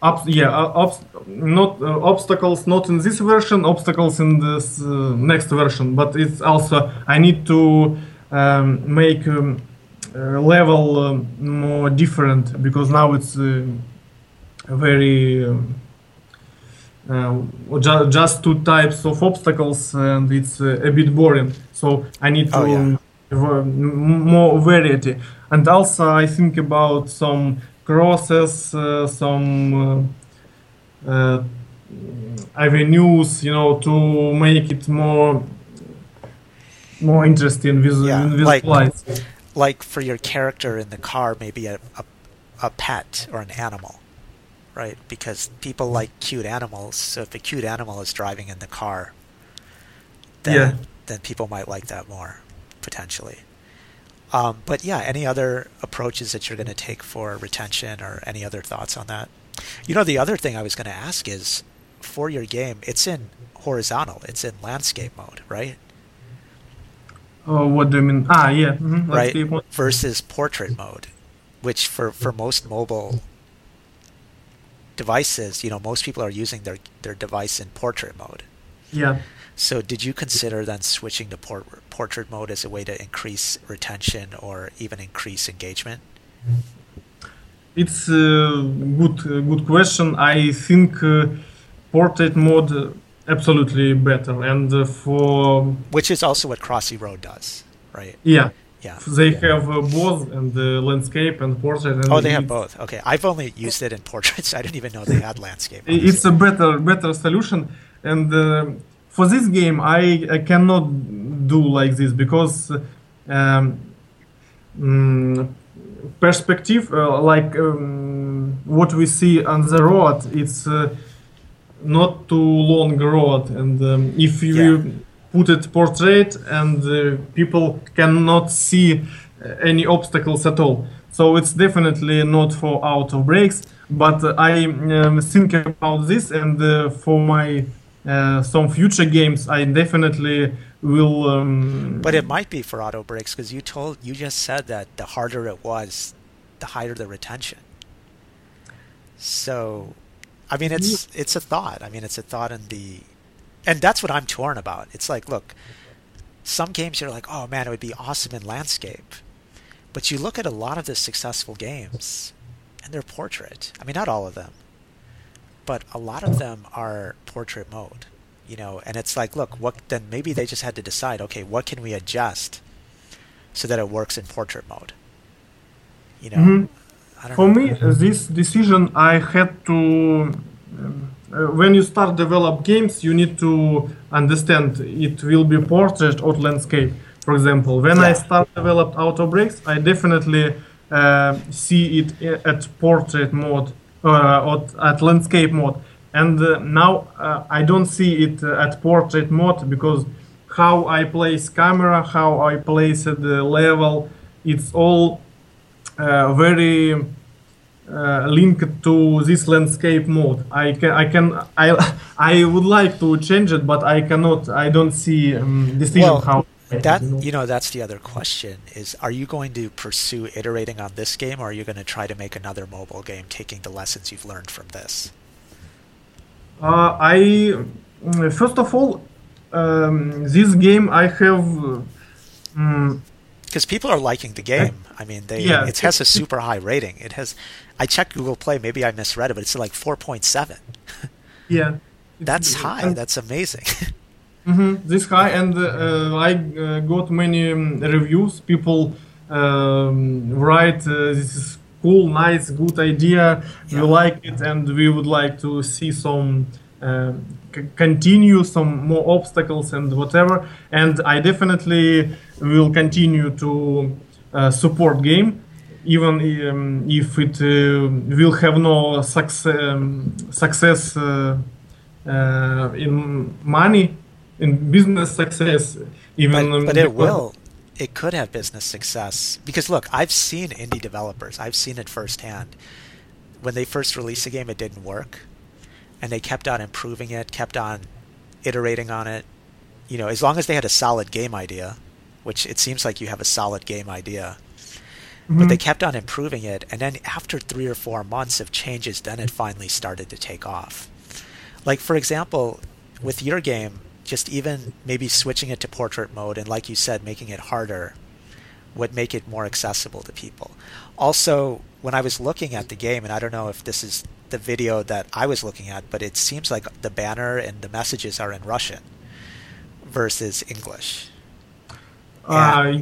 Obs- yeah, uh, obs- not uh, obstacles not in this version, obstacles in this uh, next version, but it's also I need to um, make um, uh, level um, more different because now it's uh, very um, uh, ju- just two types of obstacles and it's uh, a bit boring. So I need to Oh, yeah. more variety. And also I think about some crosses, uh, some uh, avenues, you know, to make it more more interesting with, Yeah, with like- lights. like for your character in the car, maybe a, a, a pet or an animal, right? Because people like cute animals. So if a cute animal is driving in the car, then Yeah. then people might like that more potentially. Um, but yeah, any other approaches that you're going to take for retention or any other thoughts on that? You know, the other thing I was going to ask is for your game, it's in horizontal, it's in landscape mode, right? Oh, what do you mean? Ah, yeah. mhm, right versus portrait mode which for for most mobile devices you know most people are using their their device in portrait mode. Yeah. so did you consider then switching to port, portrait mode as a way to increase retention or even increase engagement? It's a good good question. I think uh, portrait mode absolutely better, and uh, for which is also what crossy road does right? Yeah Yeah. They have uh, both and the landscape and portrait. And Oh, they have both. Okay, I've only used it in portraits. I didn't even know they had landscape. It's a better better solution, and uh, for this game, I, I cannot do like this because um, mm, perspective, uh, like um, what we see on the road, it's uh, not too long road, and um, if you Yeah. Put it portrait, and uh, people cannot see uh, any obstacles at all. So it's definitely not for auto brakes. But uh, I um, think about this, and uh, for my uh, some future games, I definitely will. Um, But it might be for auto brakes because you told you just said that the harder it was, the higher the retention. So, I mean, it's it's a thought. I mean, it's a thought in the, and that's what I'm torn about. It's like, look, some games you're like, oh man, it would be awesome in landscape, but you look at a lot of the successful games, and they're portrait. I mean, not all of them, but a lot of them are portrait mode. You know, and it's like, look, what then? Maybe they just had to decide, okay, what can we adjust so that it works in portrait mode? You know, Mhm. I don't For know. me, this decision I had to. Um, uh, when you start develop games, you need to understand it will be portrait or landscape. For example, when I start developed Auto Brakes, I definitely uh, see it at portrait mode uh, or at landscape mode, and uh, now uh, I don't see it uh, at portrait mode because how I place camera, how I place the level, it's all uh, very uh, linked to this landscape mode. I can, I can, I, I would like to change it, but I cannot. I don't see um, decision Well, how. That you know. that's the other question: is are you going to pursue iterating on this game, or are you going to try to make another mobile game, taking the lessons you've learned from this? Uh, I mm, first of all, um, this game I have. Um, Because people are liking the game. I mean, they Yeah. it has a super high rating. It has. I checked Google Play. Maybe I misread it, but it's like four point seven. yeah, That's high. That's amazing. Mhm, this high, and uh, I uh, got many um, reviews. People um, write, uh, "This is cool, nice, good idea. Yeah. We like it, and we would like to see some continue, some more obstacles and whatever." And I definitely will continue to uh, support game, even um, if it uh, will have no success, um, success uh, uh, in money, in business success, even. but, um, but it will. It could have business success because look, I've seen indie developers. I've seen it firsthand. When they first released a game, it didn't work, and they kept on improving it, kept on iterating on it. You know, as long as they had a solid game idea, which it seems like you have a solid game idea, but they Mhm. kept on improving it, and then after three or four months of changes, then it finally started to take off. Like for example, with your game, just even maybe switching it to portrait mode and like you said, making it harder would make it more accessible to people. Also, when I was looking at the game, and I don't know if this is the video that I was looking at, but it seems like the banner and the messages are in Russian versus English. Uh.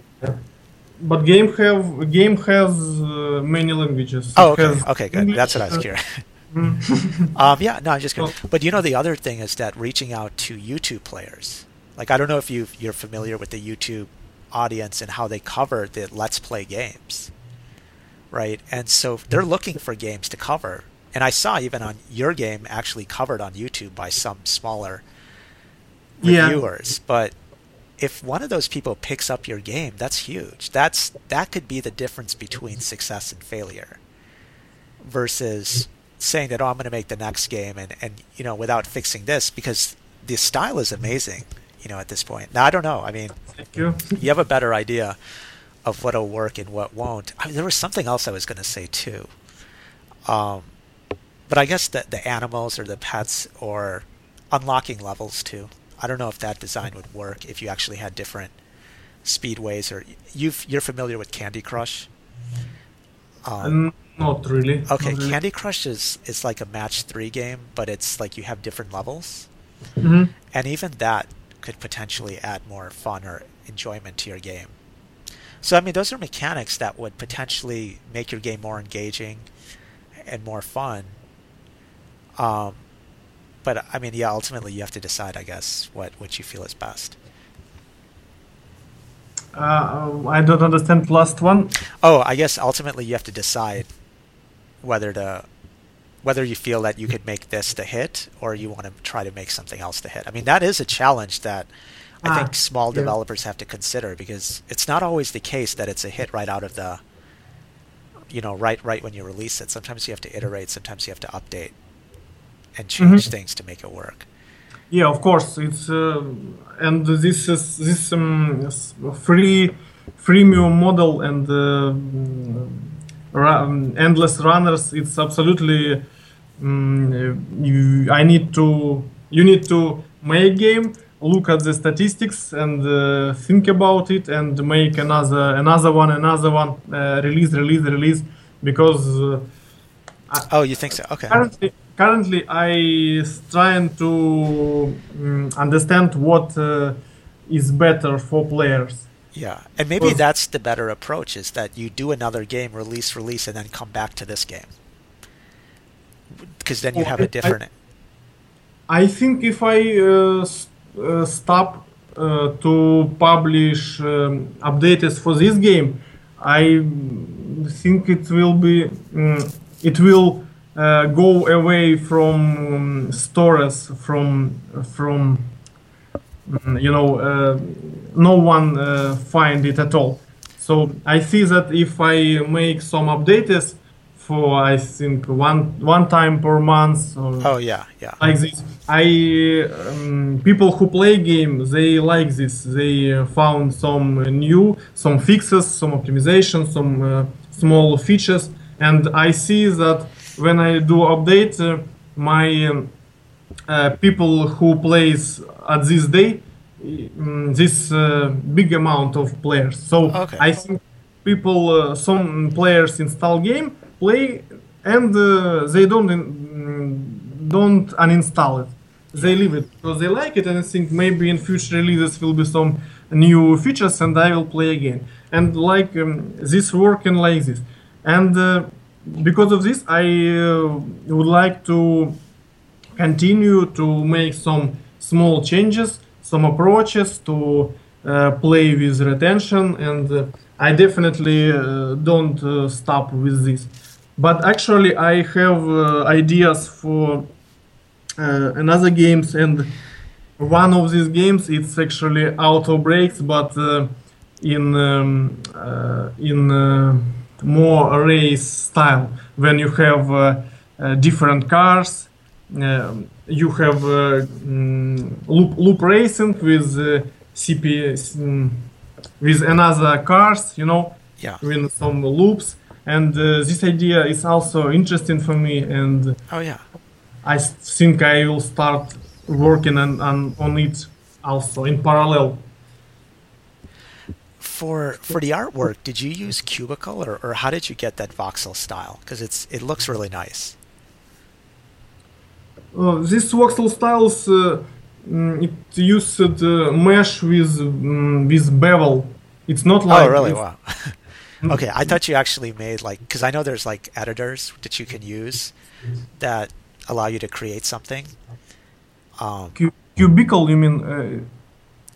But game have game has uh, many languages. Oh, okay. Okay, good. English, That's what I was uh, curious. mm. Um, yeah, no, I'm just kidding. But you know, the other thing is that reaching out to YouTube players. Like, I don't know if you you're familiar with the YouTube audience and how they cover the Let's Play games, right? And so they're looking for games to cover. And I saw even on your game actually covered on YouTube by some smaller Yeah. reviewers. But if one of those people picks up your game, that's huge. That's that could be the difference between success and failure versus saying that oh I'm going to make the next game and and you know without fixing this because the style is amazing you know at this point now I don't know I mean Thank you. you have a better idea of what'll work and what won't I mean, there was something else I was going to say too um but I guess the the animals or the pets or unlocking levels too I don't know if that design would work if you actually had different speedways or you've you're familiar with Candy Crush um, Um, not really. Okay, Not really. Candy Crush is is like a match three game, but it's like you have different levels, mm-hmm. and even that could potentially add more fun or enjoyment to your game. So I mean, those are mechanics that would potentially make your game more engaging and more fun. Um, but I mean, yeah, ultimately you have to decide, I guess, what what you feel is best. Uh, I don't understand last one. Oh, I guess ultimately you have to decide whether to whether you feel that you could make this the hit or you want to try to make something else to hit. I mean, that is a challenge that I Ah, think small yeah. developers have to consider because it's not always the case that it's a hit right out of the you know, right right when you release it. Sometimes you have to iterate, sometimes you have to update and change Mhm. things to make it work. Yeah, of course. It's uh, and this is this um, free freemium model and uh, mm, ra- um, endless runners. It's absolutely. Um, you, I need to. You need to make game, look at the statistics, and uh, think about it, and make another another one, another one, uh, release, release, release, because. Uh, Oh, you think so? Okay. currently currently i trying to mm, understand what uh, is better for players Yeah. And maybe Well- that's the better approach is that you do another game, release, release, and then come back to this game. Because then you have I- a different. i think if i uh, uh, stop uh, to publish um, updates for this game i think it will be mm, it will uh, go away from um, stores from from Mm, you know, uh, no one uh, find it at all. So I see that if I make some updates for I think one one time per month or Oh, yeah, yeah. like this, I um, people who play game they like this. They uh, found some new, some fixes, some optimization, some uh, small features, and I see that when I do update, uh, my um, uh, people who plays at this day mm, this uh, big amount of players. So Okay. i think people uh, some players install game play and uh, they don't in, don't uninstall it. They leave it. Because they like it and i think maybe in future releases will be some new features and i will play again. And like um, this working like this. And uh, because of this i uh, would like to continue to make some small changes, some approaches to uh, play with retention, and uh, I definitely don't stop with this. But actually, I have ideas for another games, and one of these games it's actually Auto Brakes, but uh, in um, uh, in uh, more race style when you have uh, uh, different cars um, you have uh, mm, loop loop racing with uh, CP mm, with another cars, you know, Yeah. with some loops. And uh, this idea is also interesting for me, and Oh, yeah. I think I will start working on, on, on it also in parallel. For for the artwork, did you use Qubicle or, or how did you get that voxel style? Because it's it looks really nice. Uh, this voxel styles uh, mm, it used uh, mesh with mm, with bevel. It's not like oh, really? Wow. okay, I thought you actually made like because I know there's like editors that you can use that allow you to create something. Um, cu- Qubicle. You mean?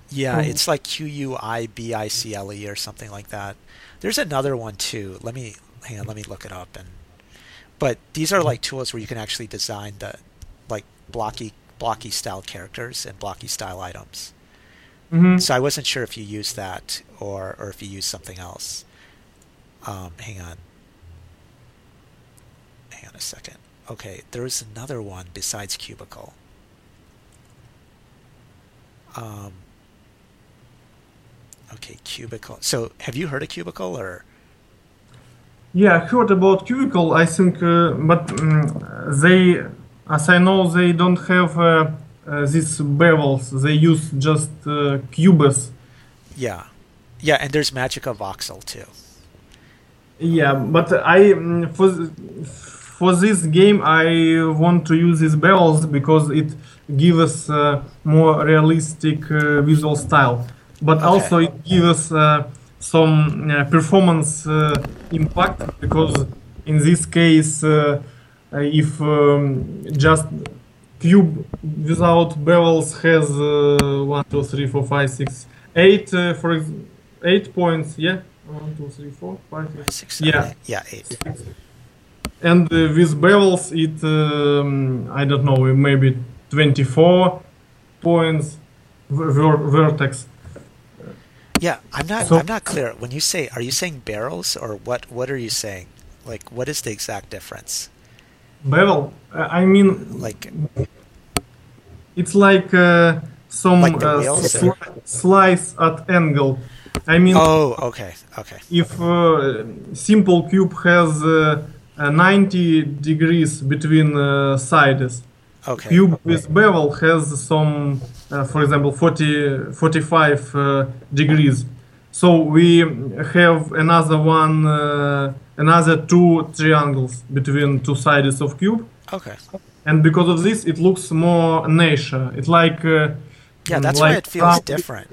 Yeah, it's like Q U I B I C L E or something like that. There's another one too. Let me hang on. Let me look it up. And but these are like tools where you can actually design the like blocky blocky style characters and blocky style items. mhm. So I wasn't sure if you used that or or if you used something else. Um, hang on. Hang on a second. Okay, there is another one besides Qubicle. Um, okay, Qubicle. So have you heard of Qubicle or? Yeah, I heard about Qubicle. I think, uh, but mm, they, as I know, they don't have uh, uh, these bevels. They use just uh, cubes. Yeah, yeah, and there's Magica Voxel too. Yeah, but I mm, for for this game I want to use these bevels because it gives us uh, more realistic uh, visual style. But Okay. also it gives us uh, some uh, performance uh, impact because in this case, uh, uh, if um, just cube without bevels has uh, one, two, three, four, five, six, eight for ex- eight points, yeah, one, two, three, four, five, six, Six, seven, yeah. eight. Yeah, eight. and uh, with bevels it um, i don't know maybe 24 points ver- vertex Yeah, I'm not. So- I'm not clear. When you say, are you saying barrels or what? What are you saying? Like, what is the exact difference? uh, i mean Like, it's like uh, some Like uh, sli- slice at angle i mean oh, okay, okay, if uh, simple cube has uh, uh, 90 degrees between uh, sides okay. cube with bevel has some uh, for example 40 45 uh, degrees so we have another one uh, another two triangles between two sides of cube Okay. and because of this it looks more nature it's like uh, Yeah, that's like why it feels different.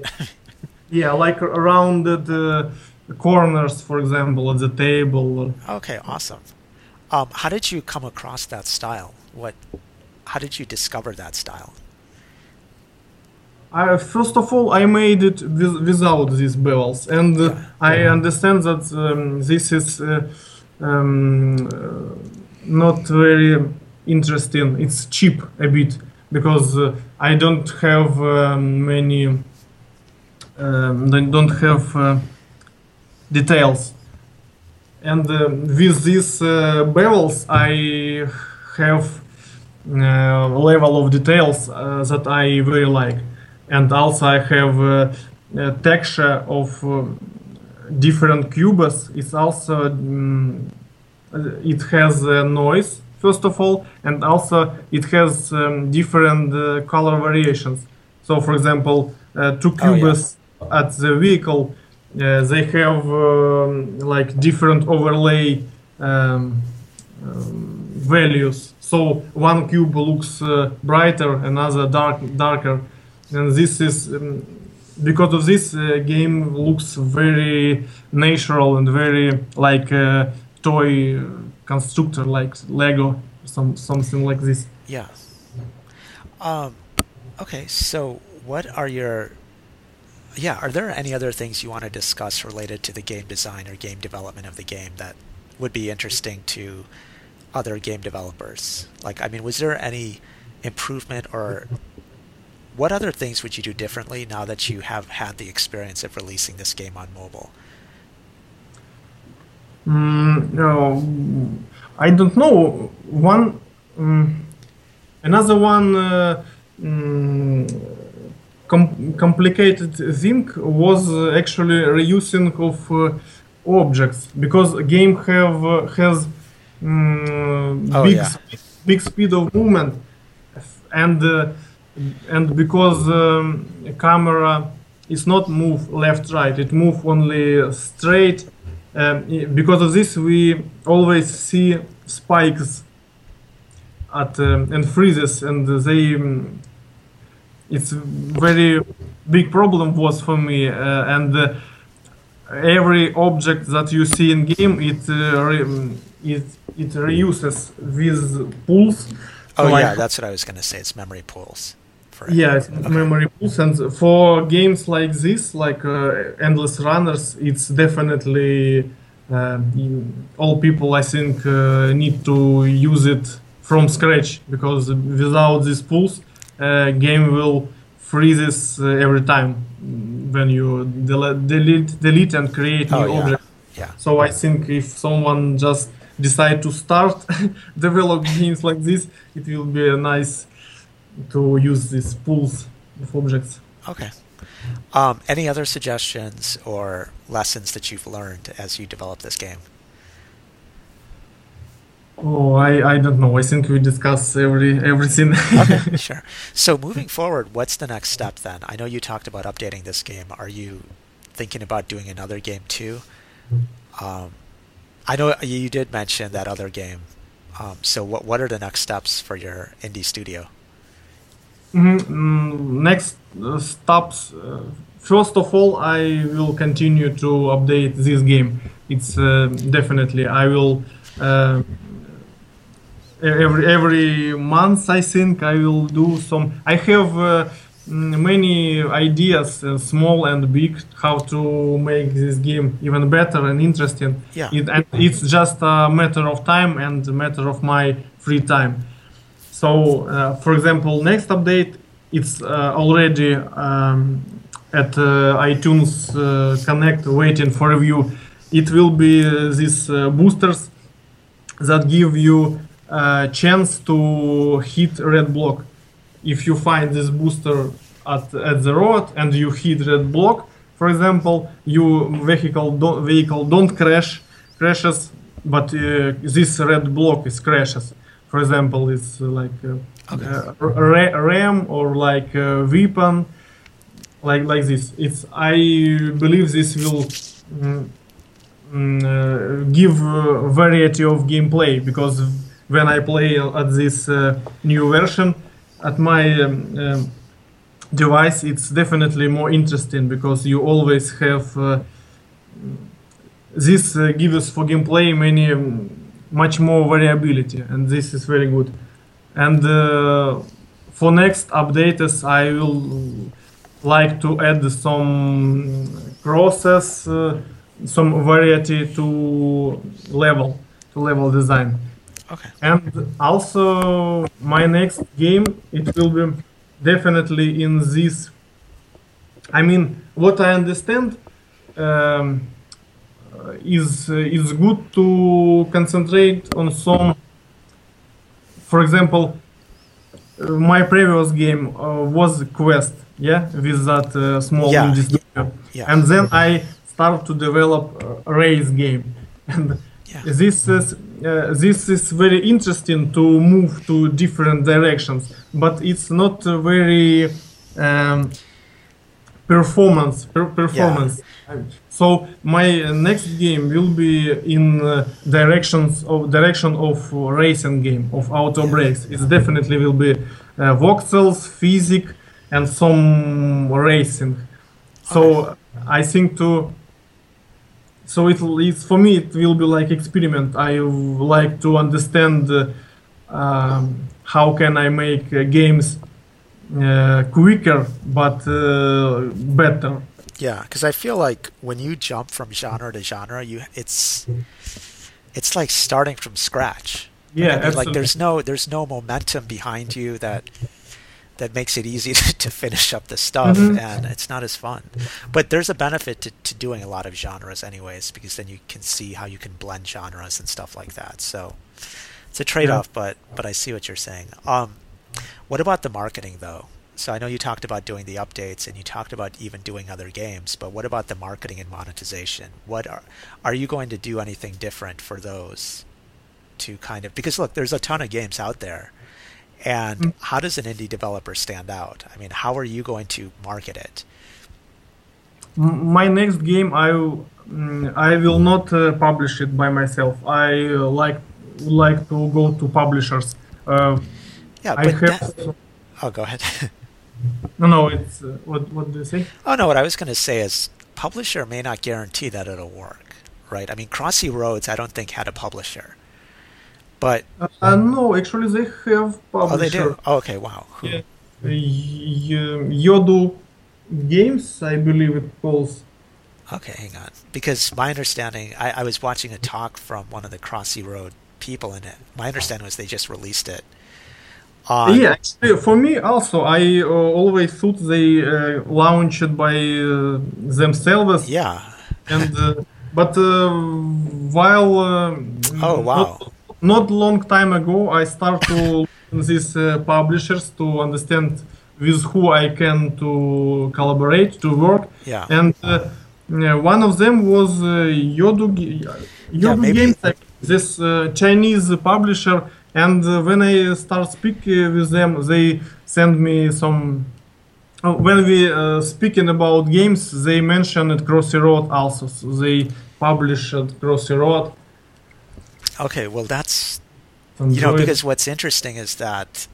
yeah like rounded uh, corners for example at the table okay, awesome. Um, how did you come across that style? What? How did you discover that style? I, first of all, I made it with, without these bevels, and uh, I understand that um, this is uh, um, uh, not very interesting. It's cheap a bit because uh, I don't have um, many, um, don't have uh, details, and uh, with these uh, bevels, I have uh, level of details uh, that I really like, and also I have uh, a texture of uh, different cubes. It's also mm, it has uh, noise first of all, and also it has um, different uh, color variations. So, for example, uh, two Oh, yeah. cubes at the vehicle, uh, they have um, like different overlay um, um, values. So one cube looks uh, brighter, another dark darker, and this is um, because of this uh, game looks very natural and very like a toy uh, constructor, like Lego, some something like this. Yeah. Um, okay, so what are your yeah, are there any other things you want to discuss related to the game design or game development of the game that would be interesting to other game developers? Like, I mean, was there any improvement or what other things would you do differently now that you have had the experience of releasing this game on mobile? Mm, no, I don't know. One, mm, another one uh, mm, com- complicated thing was uh, actually reusing of uh, objects because a game have uh, has mm, Oh, big yeah. sp- big speed of movement and uh, and because um, camera is not move left right it move only straight um, because of this we always see spikes at um, and freezes and they um, it's very big problem was for me uh, and uh, every object that you see in game it uh, um, it it reuses these pools. Oh So yeah, that's what I was going to say. It's memory pools. For yeah, it's memory pools, and for games like this, like uh, Endless Runners, it's definitely uh, all people I think uh, need to use it from scratch because without these pools, uh, game will freezes uh, every time when you del- delete, delete and create Oh new yeah, objects. yeah. So I think if someone just decide to start develop games like this, it will be nice to use these pools of objects. Okay. Um, any other suggestions or lessons that you've learned as you develop this game? Oh, I, I don't know. I think we discuss every everything. Okay, sure. So moving forward, what's the next step then? I know you talked about updating this game. Are you thinking about doing another game too? Um, I know you did mention that other game. Um, so what what are the next steps for your indie studio? Mhm, mm, next uh, stops. Uh, first of all, I will continue to update this game. It's uh, definitely I will uh, every every month. I think I will do some. I have uh, many ideas, uh, small and big, how to make this game even better and interesting. Yeah. It, and it's just a matter of time and a matter of my free time. So, uh, for example, next update, it's uh, already um, at uh, iTunes uh, Connect waiting for review. It will be uh, these uh, boosters that give you a chance to hit red block. If you find this booster at, at the road and you hit red block, for example, your vehicle don't, vehicle don't crash crashes, but uh, this red block is crashes. For example, it's like uh, Okay. uh, ra- ram or like uh, weapon like like this it's i believe this will mm, mm, give variety of gameplay because when i play at this new version at my um, um, device it's definitely more interesting because you always have uh, this uh, gives for gameplay many um, much more variability and this is very good. And uh, for next updates i will like to add some crosses uh, some variety to level to level design Okay. and also my next game it will be definitely in this i mean what i understand um, uh, is uh, is good to concentrate on some for example uh, my previous game uh, was quest yeah with that uh, small Yeah. indie studio Yeah. and then i start to develop a race game and Yeah. this is uh, this is very interesting to move to different directions but it's not very um, performance per- performance. So my next game will be in uh, directions of direction of racing game of auto brakes. It definitely will be uh, voxels physics, and some racing. So i think to so it it's for me it will be like experiment. I would like to understand uh, um, how can i make uh, games uh, quicker but uh, better. Yeah, because I feel like when you jump from genre to genre, you it's it's like starting from scratch. yeah I mean, like there's no there's no momentum behind you that that makes it easy to, to finish up the stuff, Mhm. and it's not as fun. But there's a benefit to, to doing a lot of genres, anyways, because then you can see how you can blend genres and stuff like that. So it's a trade-off, but but I see what you're saying. Um, what about the marketing though? So I know you talked about doing the updates and you talked about even doing other games, but what about the marketing and monetization? What are are you going to do anything different for those to kind of because look, there's a ton of games out there. And Mm. how does an indie developer stand out? I mean, how are you going to market it? My next game i will- mm, i will not uh, publish it by myself i uh, like like to go to publishers uh, Yeah, i but have that- oh, go ahead. no no it's uh, what what do you say oh no, what I was going to say is publisher may not guarantee that it'll work, right? I mean, Crossy Roads, I don't think had a publisher, but uh, uh, no actually they have publisher oh, they do. Oh, okay, wow. Who? Yeah. Y- Yodo1 Games, I believe it calls. Okay, hang on. Because my understanding, I, I was watching a talk from one of the Crossy Road people and it. My understanding was they just released it. On, yeah, for me also, I uh, always thought they uh, launched by uh, themselves, Yeah. and uh, but uh, while uh, Oh, wow. Not, long time ago, I start to these uh, publishers to understand with who I can to collaborate to work. Yeah. and uh, yeah, one of them was uh, Yodo1, Yodo1 maybe- Games, this uh, Chinese publisher. And uh, when I start speaking with them, they send me some. Oh, when we uh, speaking about games, they mentioned Crossy Road also. So they published Crossy Road. Okay, well, that's, and you know, because what's interesting is that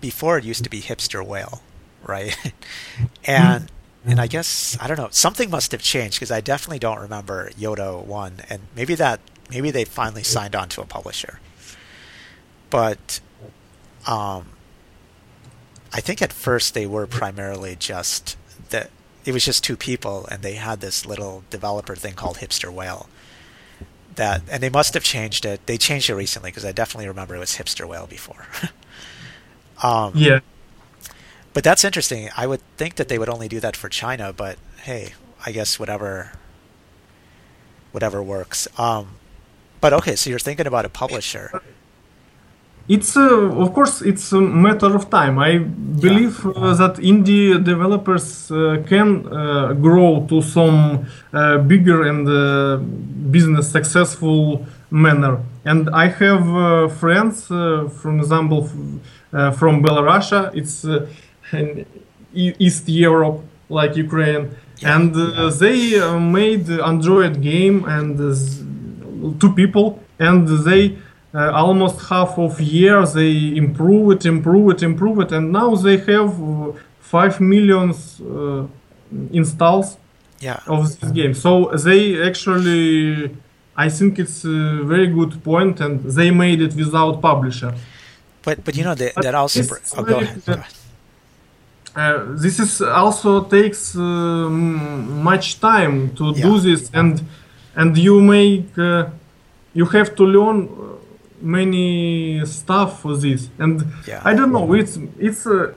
before it used to be Hipster Whale, right? and and I guess I don't know. Something must have changed because I definitely don't remember Yodo1, and maybe that maybe they finally signed on to a publisher. But um, I think at first they were primarily just that it was just two people, and they had this little developer thing called Hipster Whale. That and they must have changed it. They changed it recently because I definitely remember it was Hipster Whale before. um, yeah. But that's interesting. I would think that they would only do that for China, but hey, I guess whatever whatever works. Um, but okay, so you're thinking about a publisher. It's uh, of course it's a matter of time. I believe yeah. uh, that indie developers uh, can uh, grow to some uh, bigger and uh, business successful manner. And I have friends, for example, from Belarus. It's in East Europe, like Ukraine, yeah. and they made Android game and two people, and they uh, almost half of year they improve it, improve it, improve it, and now they have uh, five millions uh, installs yeah. of this game. So they actually, I think it's a very good point, and they made it without publisher. But but you know that, that also. Oh, go ahead. Go ahead. Uh, this is also takes uh, much time to yeah. do this, and and you make uh, you have to learn many stuff for this. And yeah. i don't know it's it's uh,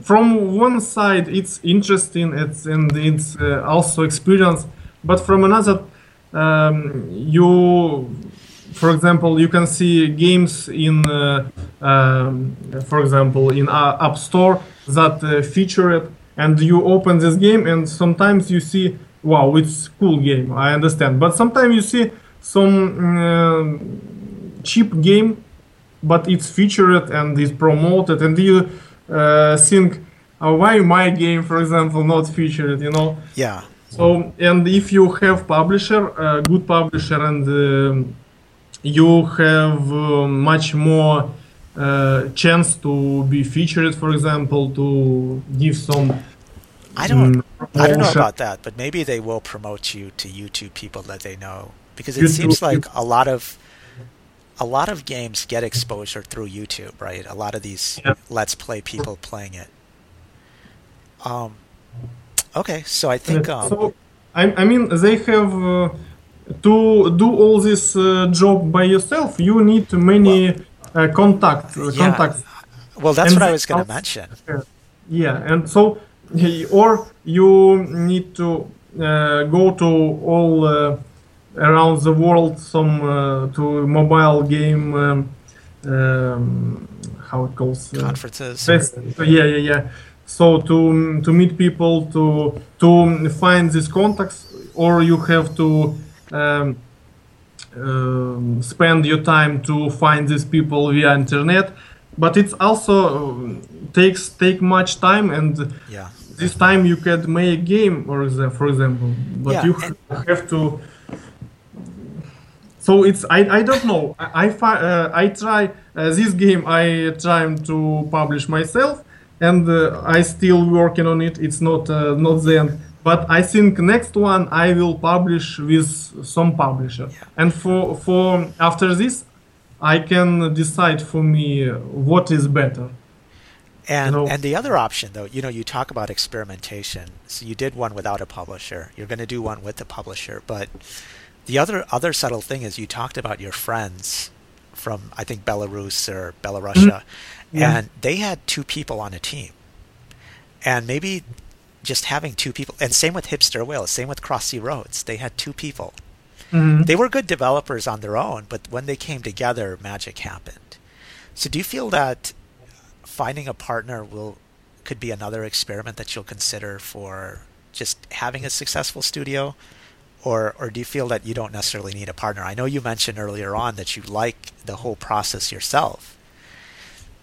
from one side it's interesting it's and it's uh, also experience. But from another um, you for example you can see games in uh, um, for example in uh, app store that uh, feature it and you open this game and sometimes you see wow it's cool game i understand. But sometimes you see some um, cheap game, but it's featured and is promoted, and you uh, think, oh, why my game, for example, not featured? You know? Yeah. So, and if you have publisher, a good publisher, and uh, you have uh, much more uh, chance to be featured, for example, to give some. I don't. Um, I don't know about that, but maybe they will promote you to YouTube people that they know because it YouTube, seems like a lot of a lot of games get exposure through YouTube, right? A lot of these yeah. Let's Play people playing it. Um, okay, so I think. Um, so, I, I mean, they have uh, to do all this uh, job by yourself. You need many well, uh, contacts. Uh, yeah, contacts. Well, that's and what I was going to mention. Yeah, and so, or you need to uh, go to all uh, around the world some uh, to mobile game um, um, how it calls uh, conferences. fest- yeah yeah yeah. So to to meet people to to find these contacts or you have to um, um, spend your time to find these people via internet. But it also uh, takes take much time and yeah. this time you can make a game or for example. But yeah, you have to so it's I, I don't know. I I, uh, I try uh, this game I try to publish myself and uh, I still working on it. It's not uh, not the end. But I think next one I will publish with some publisher. Yeah. and for for after this I can decide for me what is better. And and the other option though you know you talk about experimentation. So you did one without a publisher. You're going to do one with a publisher but the other other subtle thing is you talked about your friends from I think Belarus or Belarusia, mm-hmm. yeah. and they had two people on a team, and maybe just having two people, and same with Hipster Whale, same with Crossy Roads, they had two people. Mm-hmm. They were good developers on their own, but when they came together, magic happened. So, do you feel that finding a partner will could be another experiment that you'll consider for just having a successful studio? Or or do you feel that you don't necessarily need a partner? I know you mentioned earlier on that you like the whole process yourself.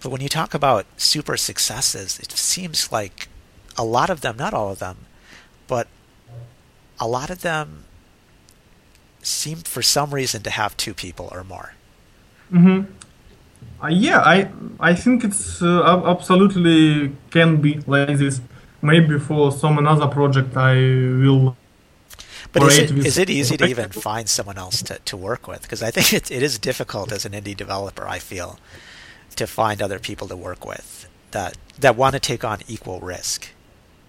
But when you talk about super successes, it seems like a lot of them, not all of them, but a lot of them seem for some reason to have two people or more. Mm-hmm. Uh, yeah, I I think it's uh, absolutely can be like this. Maybe for some another project I will. But is Great it, is it easy to even find someone else to, to work with? Because I think it, it is difficult as an indie developer, I feel, to find other people to work with that, that want to take on equal risk.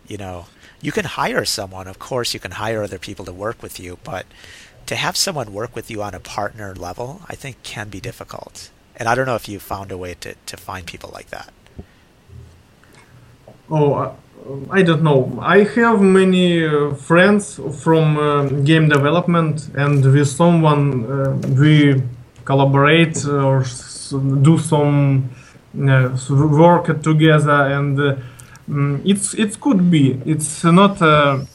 You know, you can hire someone, of course, you can hire other people to work with you, but to have someone work with you on a partner level, I think can be difficult. And I don't know if you found a way to, to find people like that. Oh, uh, I don't know. I have many uh, friends from uh, game development, and with someone uh, we collaborate or do some work together, and mm, it's it could be. It's not. I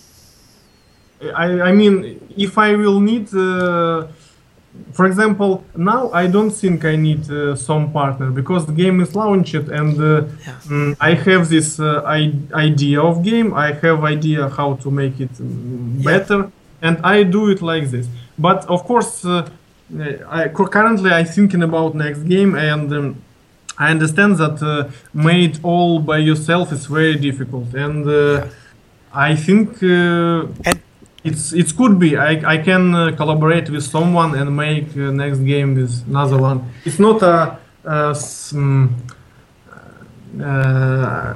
I mean, if I will need. Uh, for example, now I don't think I need uh, some partner because the game is launched and uh, Yeah. mm, I have this uh, I- idea of game. I have idea how to make it mm, Yeah. better, and I do it like this. But of course, uh, I, currently I thinking about next game and. Um, I understand that uh, made all by yourself is very difficult, and uh, I think uh, And it's it could be. I I can uh, collaborate with someone and make uh, next game with another one. It's not a, a mm, uh,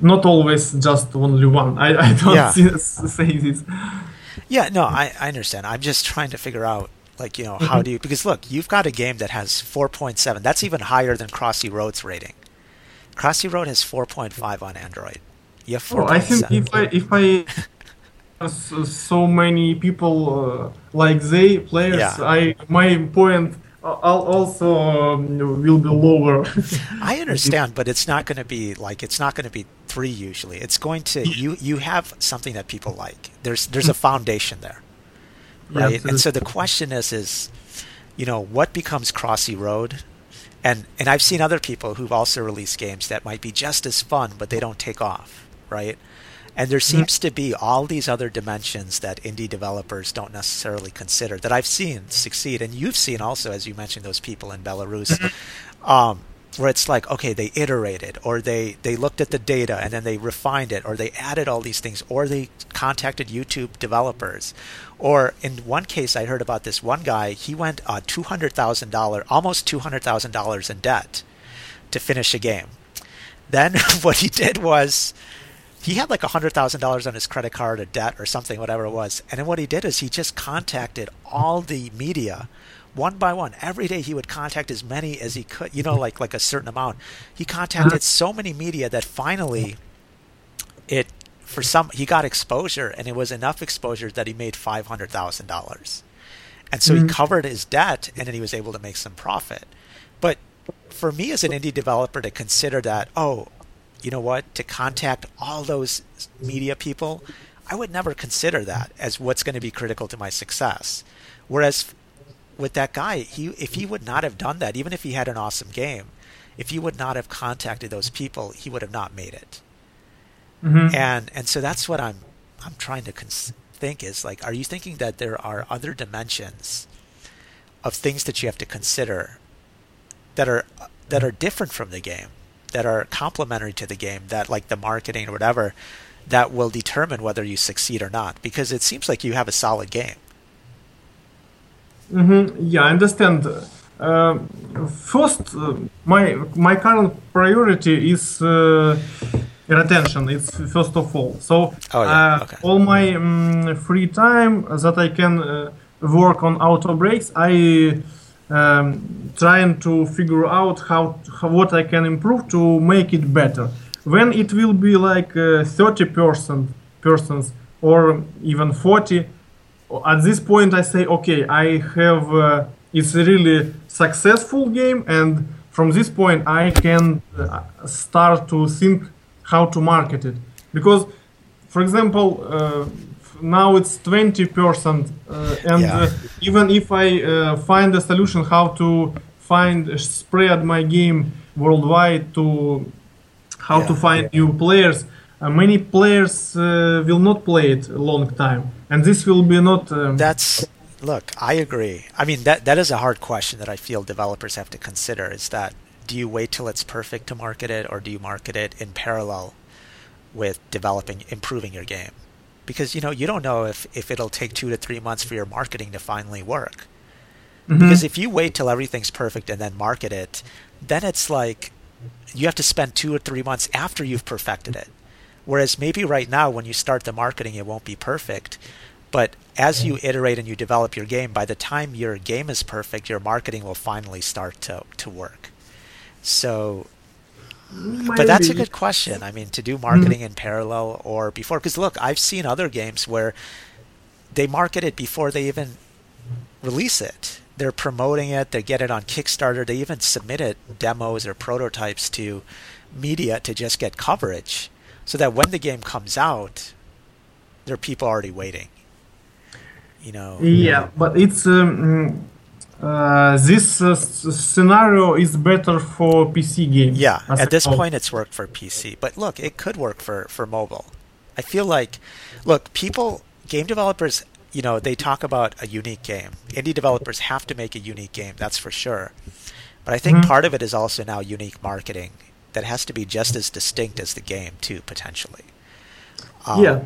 not always just only one. I, I don't Yeah. see- say this. Yeah, no, I, I understand. I'm just trying to figure out, like, you know, how do you, because look, you've got a game that has 4.7. That's even higher than Crossy Road's rating. Crossy Road has 4.5 on Android. You have 4.7. Oh, I think if I if I so many people uh, like they players, Yeah. I my point uh, al- also um, will be lower. I understand, but it's not going to be like it's not going to be three usually. It's going to you you have something that people like. There's there's a foundation there, Yeah, right? and so the question is is you know what becomes Crossy Road, and and I've seen other people who've also released games that might be just as fun, but they don't take off, right? And there seems to be all these other dimensions that indie developers don't necessarily consider that I've seen succeed, and you've seen also, as you mentioned, those people in Belarus, um, where it's like, okay, they iterated, or they they looked at the data and then they refined it, or they added all these things, or they contacted YouTube developers, or in one case, I heard about this one guy, he went uh, two hundred thousand dollar, almost two hundred thousand dollars in debt to finish a game. Then what he did was he had like $100,000 on his credit card or debt or something, whatever it was. And then what he did is he just contacted all the media one by one. Every day he would contact as many as he could, you know, like, like a certain amount. He contacted uh-huh. so many media that finally it, for some, he got exposure and it was enough exposure that he made $500,000. And so he mm-hmm. covered his debt and then he was able to make some profit. But for me as an indie developer to consider that, oh, you know what, to contact all those media people, I would never consider that as what's going to be critical to my success. Whereas with that guy, he if he would not have done that, even if he had an awesome game, if he would not have contacted those people, he would have not made it. Mhm. And and so that's what I'm I'm trying to cons- think is like, are you thinking that there are other dimensions of things that you have to consider that are that are different from the game, that are complementary to the game, that like the marketing or whatever, that will determine whether you succeed or not? Because it seems like you have a solid game. hmm Yeah, I understand. Uh, first, uh, my my current priority is uh, retention. It's first of all. So Oh, yeah, uh, okay. all my um, free time that I can uh, work on Auto Brakes, I um, trying to figure out how, how what I can improve to make it better. When it will be like thirty percent persons or even forty, at this point I say okay I have uh, it's a really successful game and from this point I can uh, start to think how to market it because for example uh, now it's 20 percent uh, and Yeah. uh, even if I uh, find a solution how to find uh, spread my game worldwide to how to Yeah. find new players uh, many players uh, will not play it a long time and this will be not um, That's look, I agree. I mean that that is a hard question that I feel developers have to consider. Is that do you wait till it's perfect to market it, or do you market it in parallel with developing, improving your game? Because you know you don't know if if it'll take two to three months for your marketing to finally work. Mm-hmm. Because if you wait till everything's perfect and then market it, then it's like you have to spend two or three months after you've perfected it. Whereas maybe right now, when you start the marketing, it won't be perfect. But as you iterate and you develop your game, by the time your game is perfect, your marketing will finally start to, to work. So, Maybe. but that's a good question. I mean, to do marketing mm-hmm. in parallel or before, because look, I've seen other games where they market it before they even release it. They're promoting it, they get it on Kickstarter, they even submit it demos or prototypes to media to just get coverage so that when the game comes out, there are people already waiting. You know. Yeah, but it's um, uh, this uh, scenario is better for PC games. Yeah, at this point, it's worked for PC, but look, it could work for for mobile. I feel like, look, people, game developers, you know, they talk about a unique game. Indie developers have to make a unique game, that's for sure. But I think mm-hmm. part of it is also now unique marketing that has to be just as distinct as the game too potentially. Um, yeah.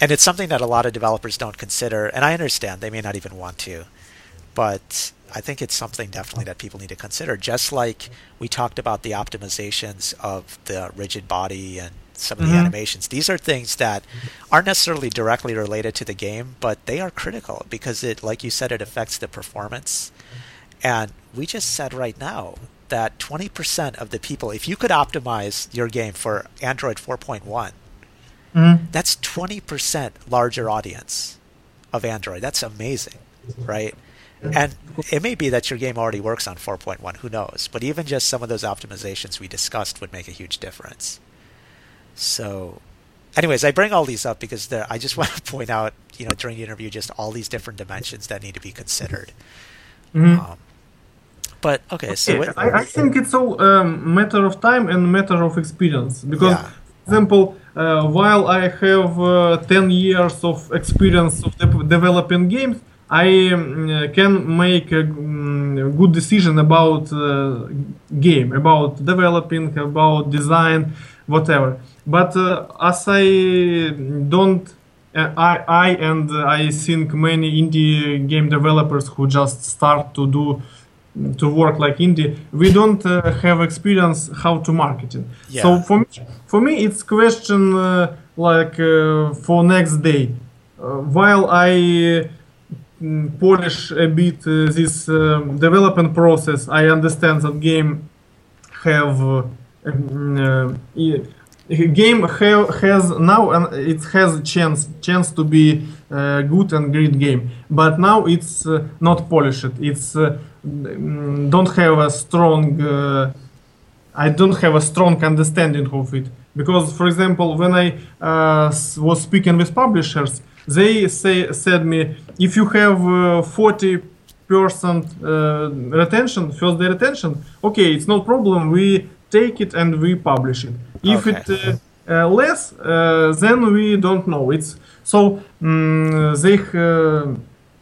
And it's something that a lot of developers don't consider, and I understand they may not even want to, but I think it's something definitely that people need to consider. Just like we talked about the optimizations of the rigid body and some of the mm-hmm. animations. These are things that aren't necessarily directly related to the game, but they are critical because it, like you said, it affects the performance. And we just said right now that 20% of the people, if you could optimize your game for Android 4.1, mm-hmm. that's 20% larger audience of Android. That's amazing, right? And it may be that your game already works on 4.1, who knows? But even just some of those optimizations we discussed would make a huge difference. So, anyways, I bring all these up because there, I just want to point out, you know, during the interview, just all these different dimensions that need to be considered. Mm-hmm. Um, but okay, so it, I, I, think it's all um, matter of time and matter of experience because, yeah. for example, uh, while I have uh, 10 years of experience of de- developing games, I um, can make a um, good decision about uh, game, about developing, about design, whatever. But uh, as I don't, uh, I, I and I think many indie game developers who just start to do to work like indie we don't uh, have experience how to market it yeah. so for me for me it's question uh, like uh, for next day while i mm, polish a bit uh, this um, development process. I understand that game have uh, game ha- has now and it has a chance chance to be a good and great game. But now it's not polished it's Mm, don't have a strong uh, I don't have a strong understanding of it. Because for example when I uh, was speaking with publishers they say said me if you have uh, 40 percent uh, retention first day retention okay it's no problem we take it and we publish it if okay. it uh, uh, less then we don't know it's so um, they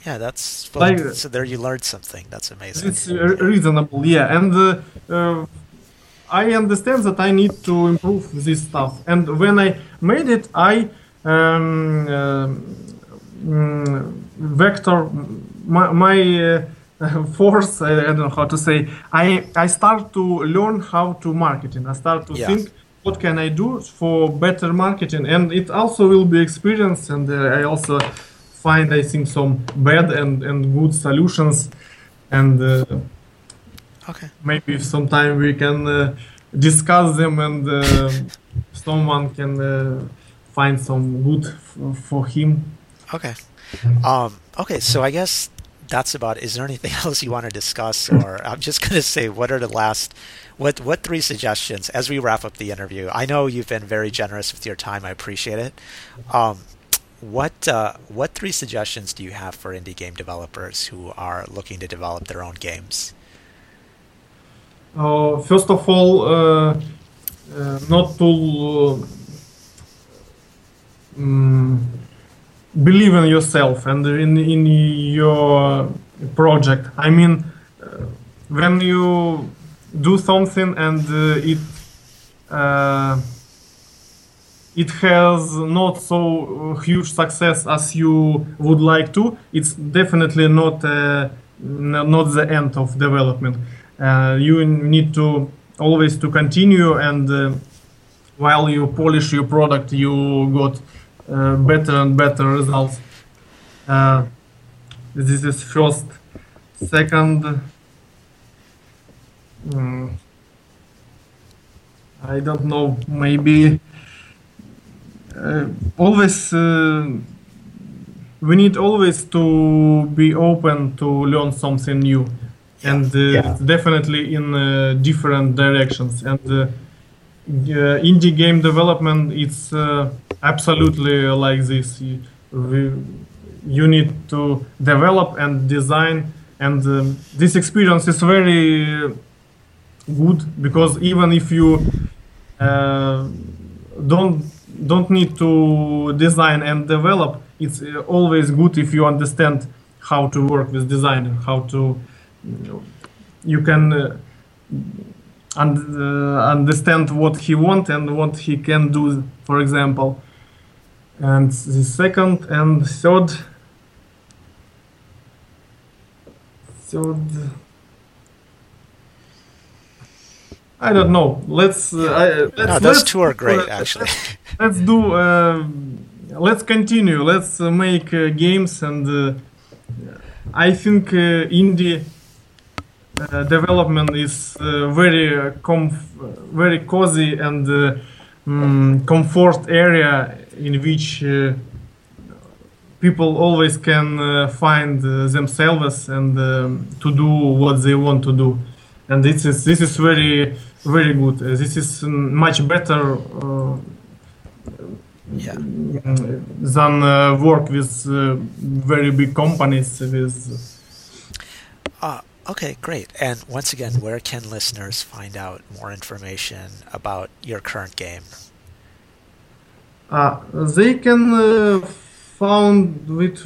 yeah, that's well, like, so. There you learned something. That's amazing. It's reasonable, yeah, and uh, uh, I understand that I need to improve this stuff. And when I made it, I um, vector my, my uh, force. I, don't know how to say. I I start to learn how to marketing. I start to yeah. think what can I do for better marketing, and it also will be experience. And uh, I also find I think some bad and, and good solutions and uh, okay maybe sometime we can uh, discuss them and uh, someone can uh, find some good f- for him. Okay. Um, okay so I guess that's about is there anything else you want to discuss or I'm just going to say what are the last what what three suggestions as we wrap up the interview? I know you've been very generous with your time. I appreciate it. Um, what uh, what three suggestions do you have for indie game developers who are looking to develop their own games? Uh, first of all, uh, uh not to um, believe in yourself and in in your project. I mean, uh, when you do something and uh, it uh, it has not so huge success as you would like to, it's definitely not uh, not the end of development. Uh, you need to always to continue and uh, while you polish your product, you got uh, better and better results. Uh, this is first. Second, mm, I don't know. Maybe uh, always uh, we need always to be open to learn something new, and uh, Yeah. definitely in uh, different directions. And uh, indie game development it's absolutely like this. You, need to develop and design and um, this experience is very good because even if you uh, don't don't need to design and develop it's uh, always good if you understand how to work with design how to you, you can uh, and uh, understand what he want and what he can do for example and the second and third third I don't know. Let's. Uh, let's No, those let's- two are great, uh, actually. Let's do. um let's continue. Let's uh, make uh, games, and uh, I think uh, indie uh, development is uh, very uh, comf- very cozy and uh, mm, comfort area in which uh, people always can uh, find uh, themselves and um, to do what they want to do and this is this is very very good this is much better uh, yeah. than uh, work with uh, very big companies with Uh, okay, great. And once again, where can listeners find out more information about your current game? Uh, they can uh, found with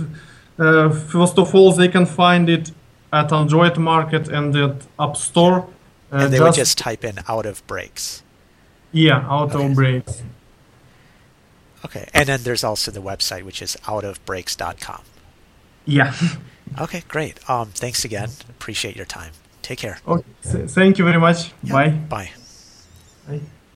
uh, first of all they can find it at Android Market and at App Store. Uh, and they would just type in Out of Brakes. yeah, out Okay. Brakes. Okay. And then there's also the website, which is outofbrakes.com. Yeah. Okay, great. Um, thanks again. Appreciate your time. Take care. okay. th- Thank you very much. Yeah, Bye. Bye. Bye.